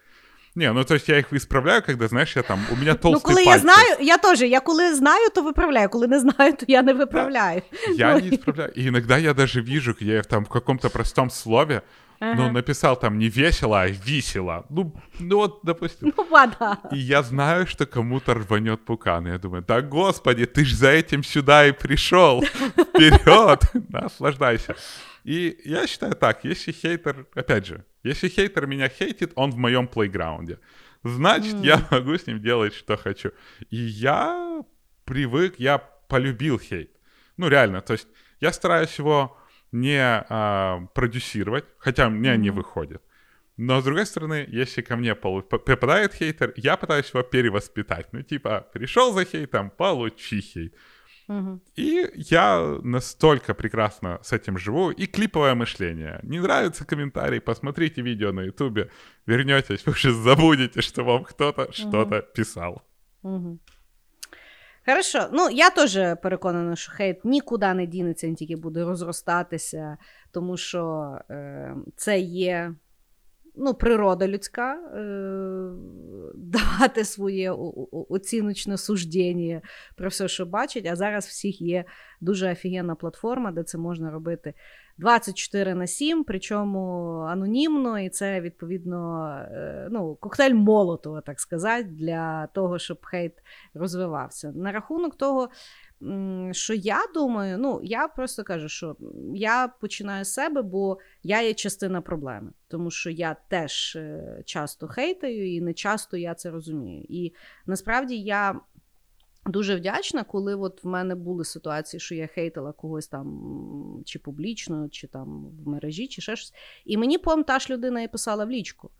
[SPEAKER 3] Не, ну то есть я їх виправляю, когда, знаєш, я там, у мене толстый
[SPEAKER 2] Ну, коли
[SPEAKER 3] пальчик.
[SPEAKER 2] я знаю, я теж, я коли знаю, то виправляю, коли не знаю, то я не виправляю.
[SPEAKER 3] Да. Я ну, не исправляю. И иногда я даже вижу, я там в каком-то простом слове, ага. ну, написал там не весело, а весело. Ну, ну вот, допустим.
[SPEAKER 2] Ну, вода.
[SPEAKER 3] И я знаю, что кому-то рванет пукан. И я думаю, да господи, ты ж за этим сюда и пришел. Вперед, наслаждайся. И я считаю так, если хейтер, опять же, если хейтер меня хейтит, он в моем плейграунде. Значит, mm. я могу с ним делать, что хочу. И я привык, я полюбил хейт. Ну, реально, то есть я стараюсь его не а, продюсировать, хотя у меня mm. не выходит. Но, с другой стороны, если ко мне попадает хейтер, я пытаюсь его перевоспитать. Ну, типа, пришел за хейтом, получи хейт.
[SPEAKER 2] Угу.
[SPEAKER 3] И я настолько прекрасно с этим живу. И клиповое мышление. Не нравится комментарий, посмотрите видео на ютубе, вернетесь, вы уже забудете, что вам кто-то угу. что-то писал.
[SPEAKER 2] Угу. Хорошо, ну я теж переконана, що хейт нікуди не дінеться, він тільки буде розростатися, тому що е, це є ну, природа людська е, давати своє оціночне суждення про все, що бачить. А зараз всіх є дуже офігенна платформа, де це можна робити 24 на 7, причому анонімно, і це відповідно е, ну, коктейль Молотова, так сказати, для того, щоб хейт розвивався. На рахунок того що я думаю, ну я просто кажу, що я починаю з себе, бо я є частина проблеми, тому що я теж е, часто хейтаю, і не часто я це розумію. І насправді я. Дуже вдячна, коли от в мене були ситуації, що я хейтила когось там чи публічно, чи там в мережі, чи ще щось. І мені потім та ж людина і писала в лічку.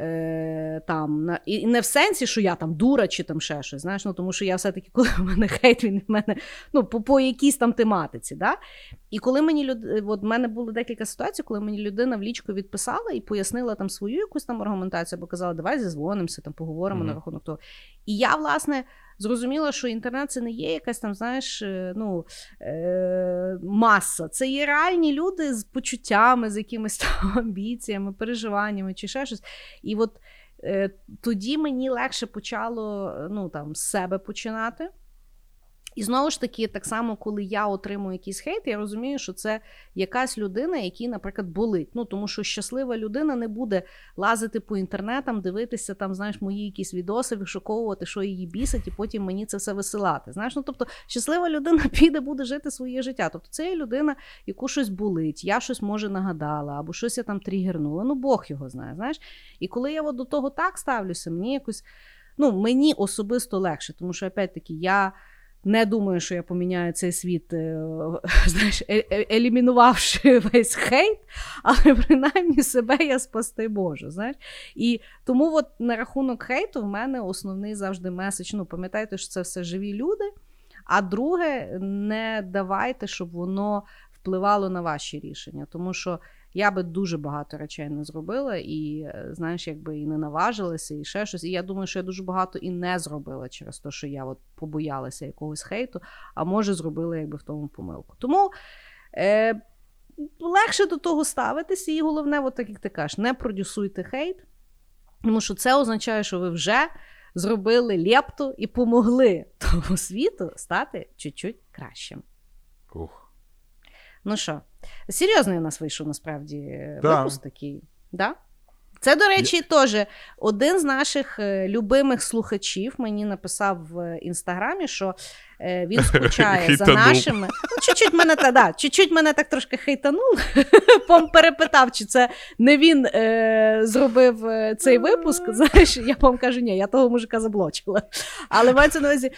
[SPEAKER 2] Е, там, на, І не в сенсі, що я там дура чи там ще щось. знаєш, ну, Тому що я все-таки, коли в мене хейт, він в мене ну, по по якійсь там тематиці. Да? І коли мені люд... от в мене було декілька ситуацій, коли мені людина в лічку відписала і пояснила там свою якусь там аргументацію, або казала, давай зізвонимося, там поговоримо mm-hmm. на рахунок того. І я, власне, зрозуміла, що інтернет це не є якась там, знаєш, е, ну, е- маса. Це є реальні люди з почуттями, з якимись там амбіціями, переживаннями чи ще щось. І от е- тоді мені легше почало ну, там, з себе починати. І знову ж таки, так само, коли я отримую якийсь хейт, я розумію, що це якась людина, якій, наприклад, болить. Ну тому що щаслива людина не буде лазити по інтернетам, дивитися там, знаєш, мої якісь відоси, вишуковувати, що її бісить, і потім мені це все висилати. Знаєш, ну тобто щаслива людина піде, буде жити своє життя. Тобто це є людина, яку щось болить, я щось може нагадала, або щось я там тригернула. Ну Бог його знає. Знаєш, і коли я от до того так ставлюся, мені якось ну мені особисто легше, тому що опять таки я. Не думаю, що я поміняю цей світ, е, знаєш, е, е, елімінувавши весь хейт, але принаймні себе я спасти можу. знаєш. І тому от на рахунок хейту в мене основний завжди меседж. Ну, пам'ятайте, що це все живі люди. А друге, не давайте, щоб воно впливало на ваші рішення. Тому що я би дуже багато речей не зробила, і е, знаєш, якби і не наважилася, і ще щось. І я думаю, що я дуже багато і не зробила через те, що я от побоялася якогось хейту, а може зробила якби в тому помилку. Тому е, легше до того ставитися, і головне, от так як ти кажеш, не продюсуйте хейт, тому що це означає, що ви вже зробили лепту і помогли тому світу стати чуть-чуть кращим.
[SPEAKER 3] Ух.
[SPEAKER 2] Ну що, серйозний у нас вийшов насправді да. випуск такий. Да? Це, до речі, теж один з наших е, любимих слухачів мені написав в інстаграмі, що він скучає за нашими. Ну, чуть-чуть мене та, да, чуть-чуть мене так трошки хейтанув. Пом перепитав, чи це не він е, зробив е, цей випуск. Знаєш, я вам кажу, ні, я того мужика заблочила. Але мається на увазі,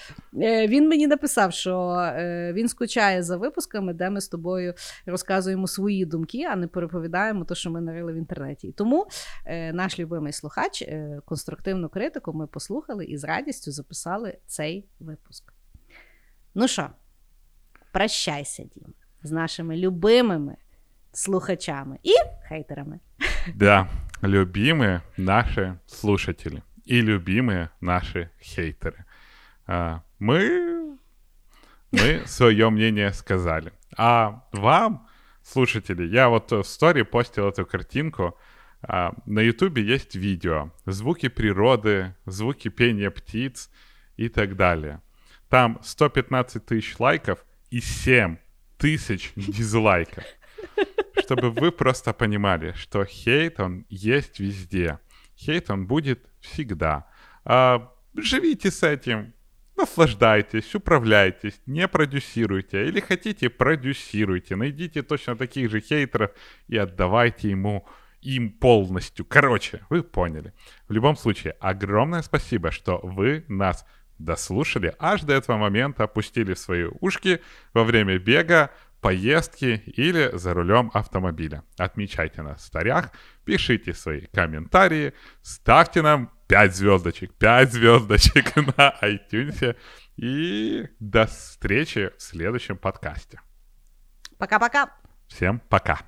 [SPEAKER 2] е, він мені написав, що е, він скучає за випусками, де ми з тобою розказуємо свої думки, а не переповідаємо те, що ми нарили в інтернеті. Тому е, наш любимий слухач, е, конструктивну критику, ми послухали і з радістю записали цей випуск. Ну що, прощайся, Дім, з нашими любимими слухачами и хейтерами.
[SPEAKER 3] Да, любимые наши слушатели и любимые наши хейтеры. А, мы, мы свое мнение сказали. А вам, слушатели, я вот в стори постил эту картинку. А, на ютубе есть видео. Звуки природы, звуки пения птиц и так далее. Там 115 тысяч лайков и 7 тысяч дизлайков. Чтобы вы просто понимали, что хейт, он есть везде. Хейт, он будет всегда. А, живите с этим, наслаждайтесь, управляйтесь, не продюсируйте. Или хотите, продюсируйте. Найдите точно таких же хейтеров и отдавайте ему им полностью. Короче, вы поняли. В любом случае, огромное спасибо, что вы нас дослушали аж до этого момента, опустили свои ушки во время бега, поездки или за рулем автомобиля. Отмечайте нас в старях, пишите свои комментарии, ставьте нам 5 звездочек, 5 звездочек на iTunes. И до встречи в следующем подкасте.
[SPEAKER 2] Пока-пока.
[SPEAKER 3] Всем пока.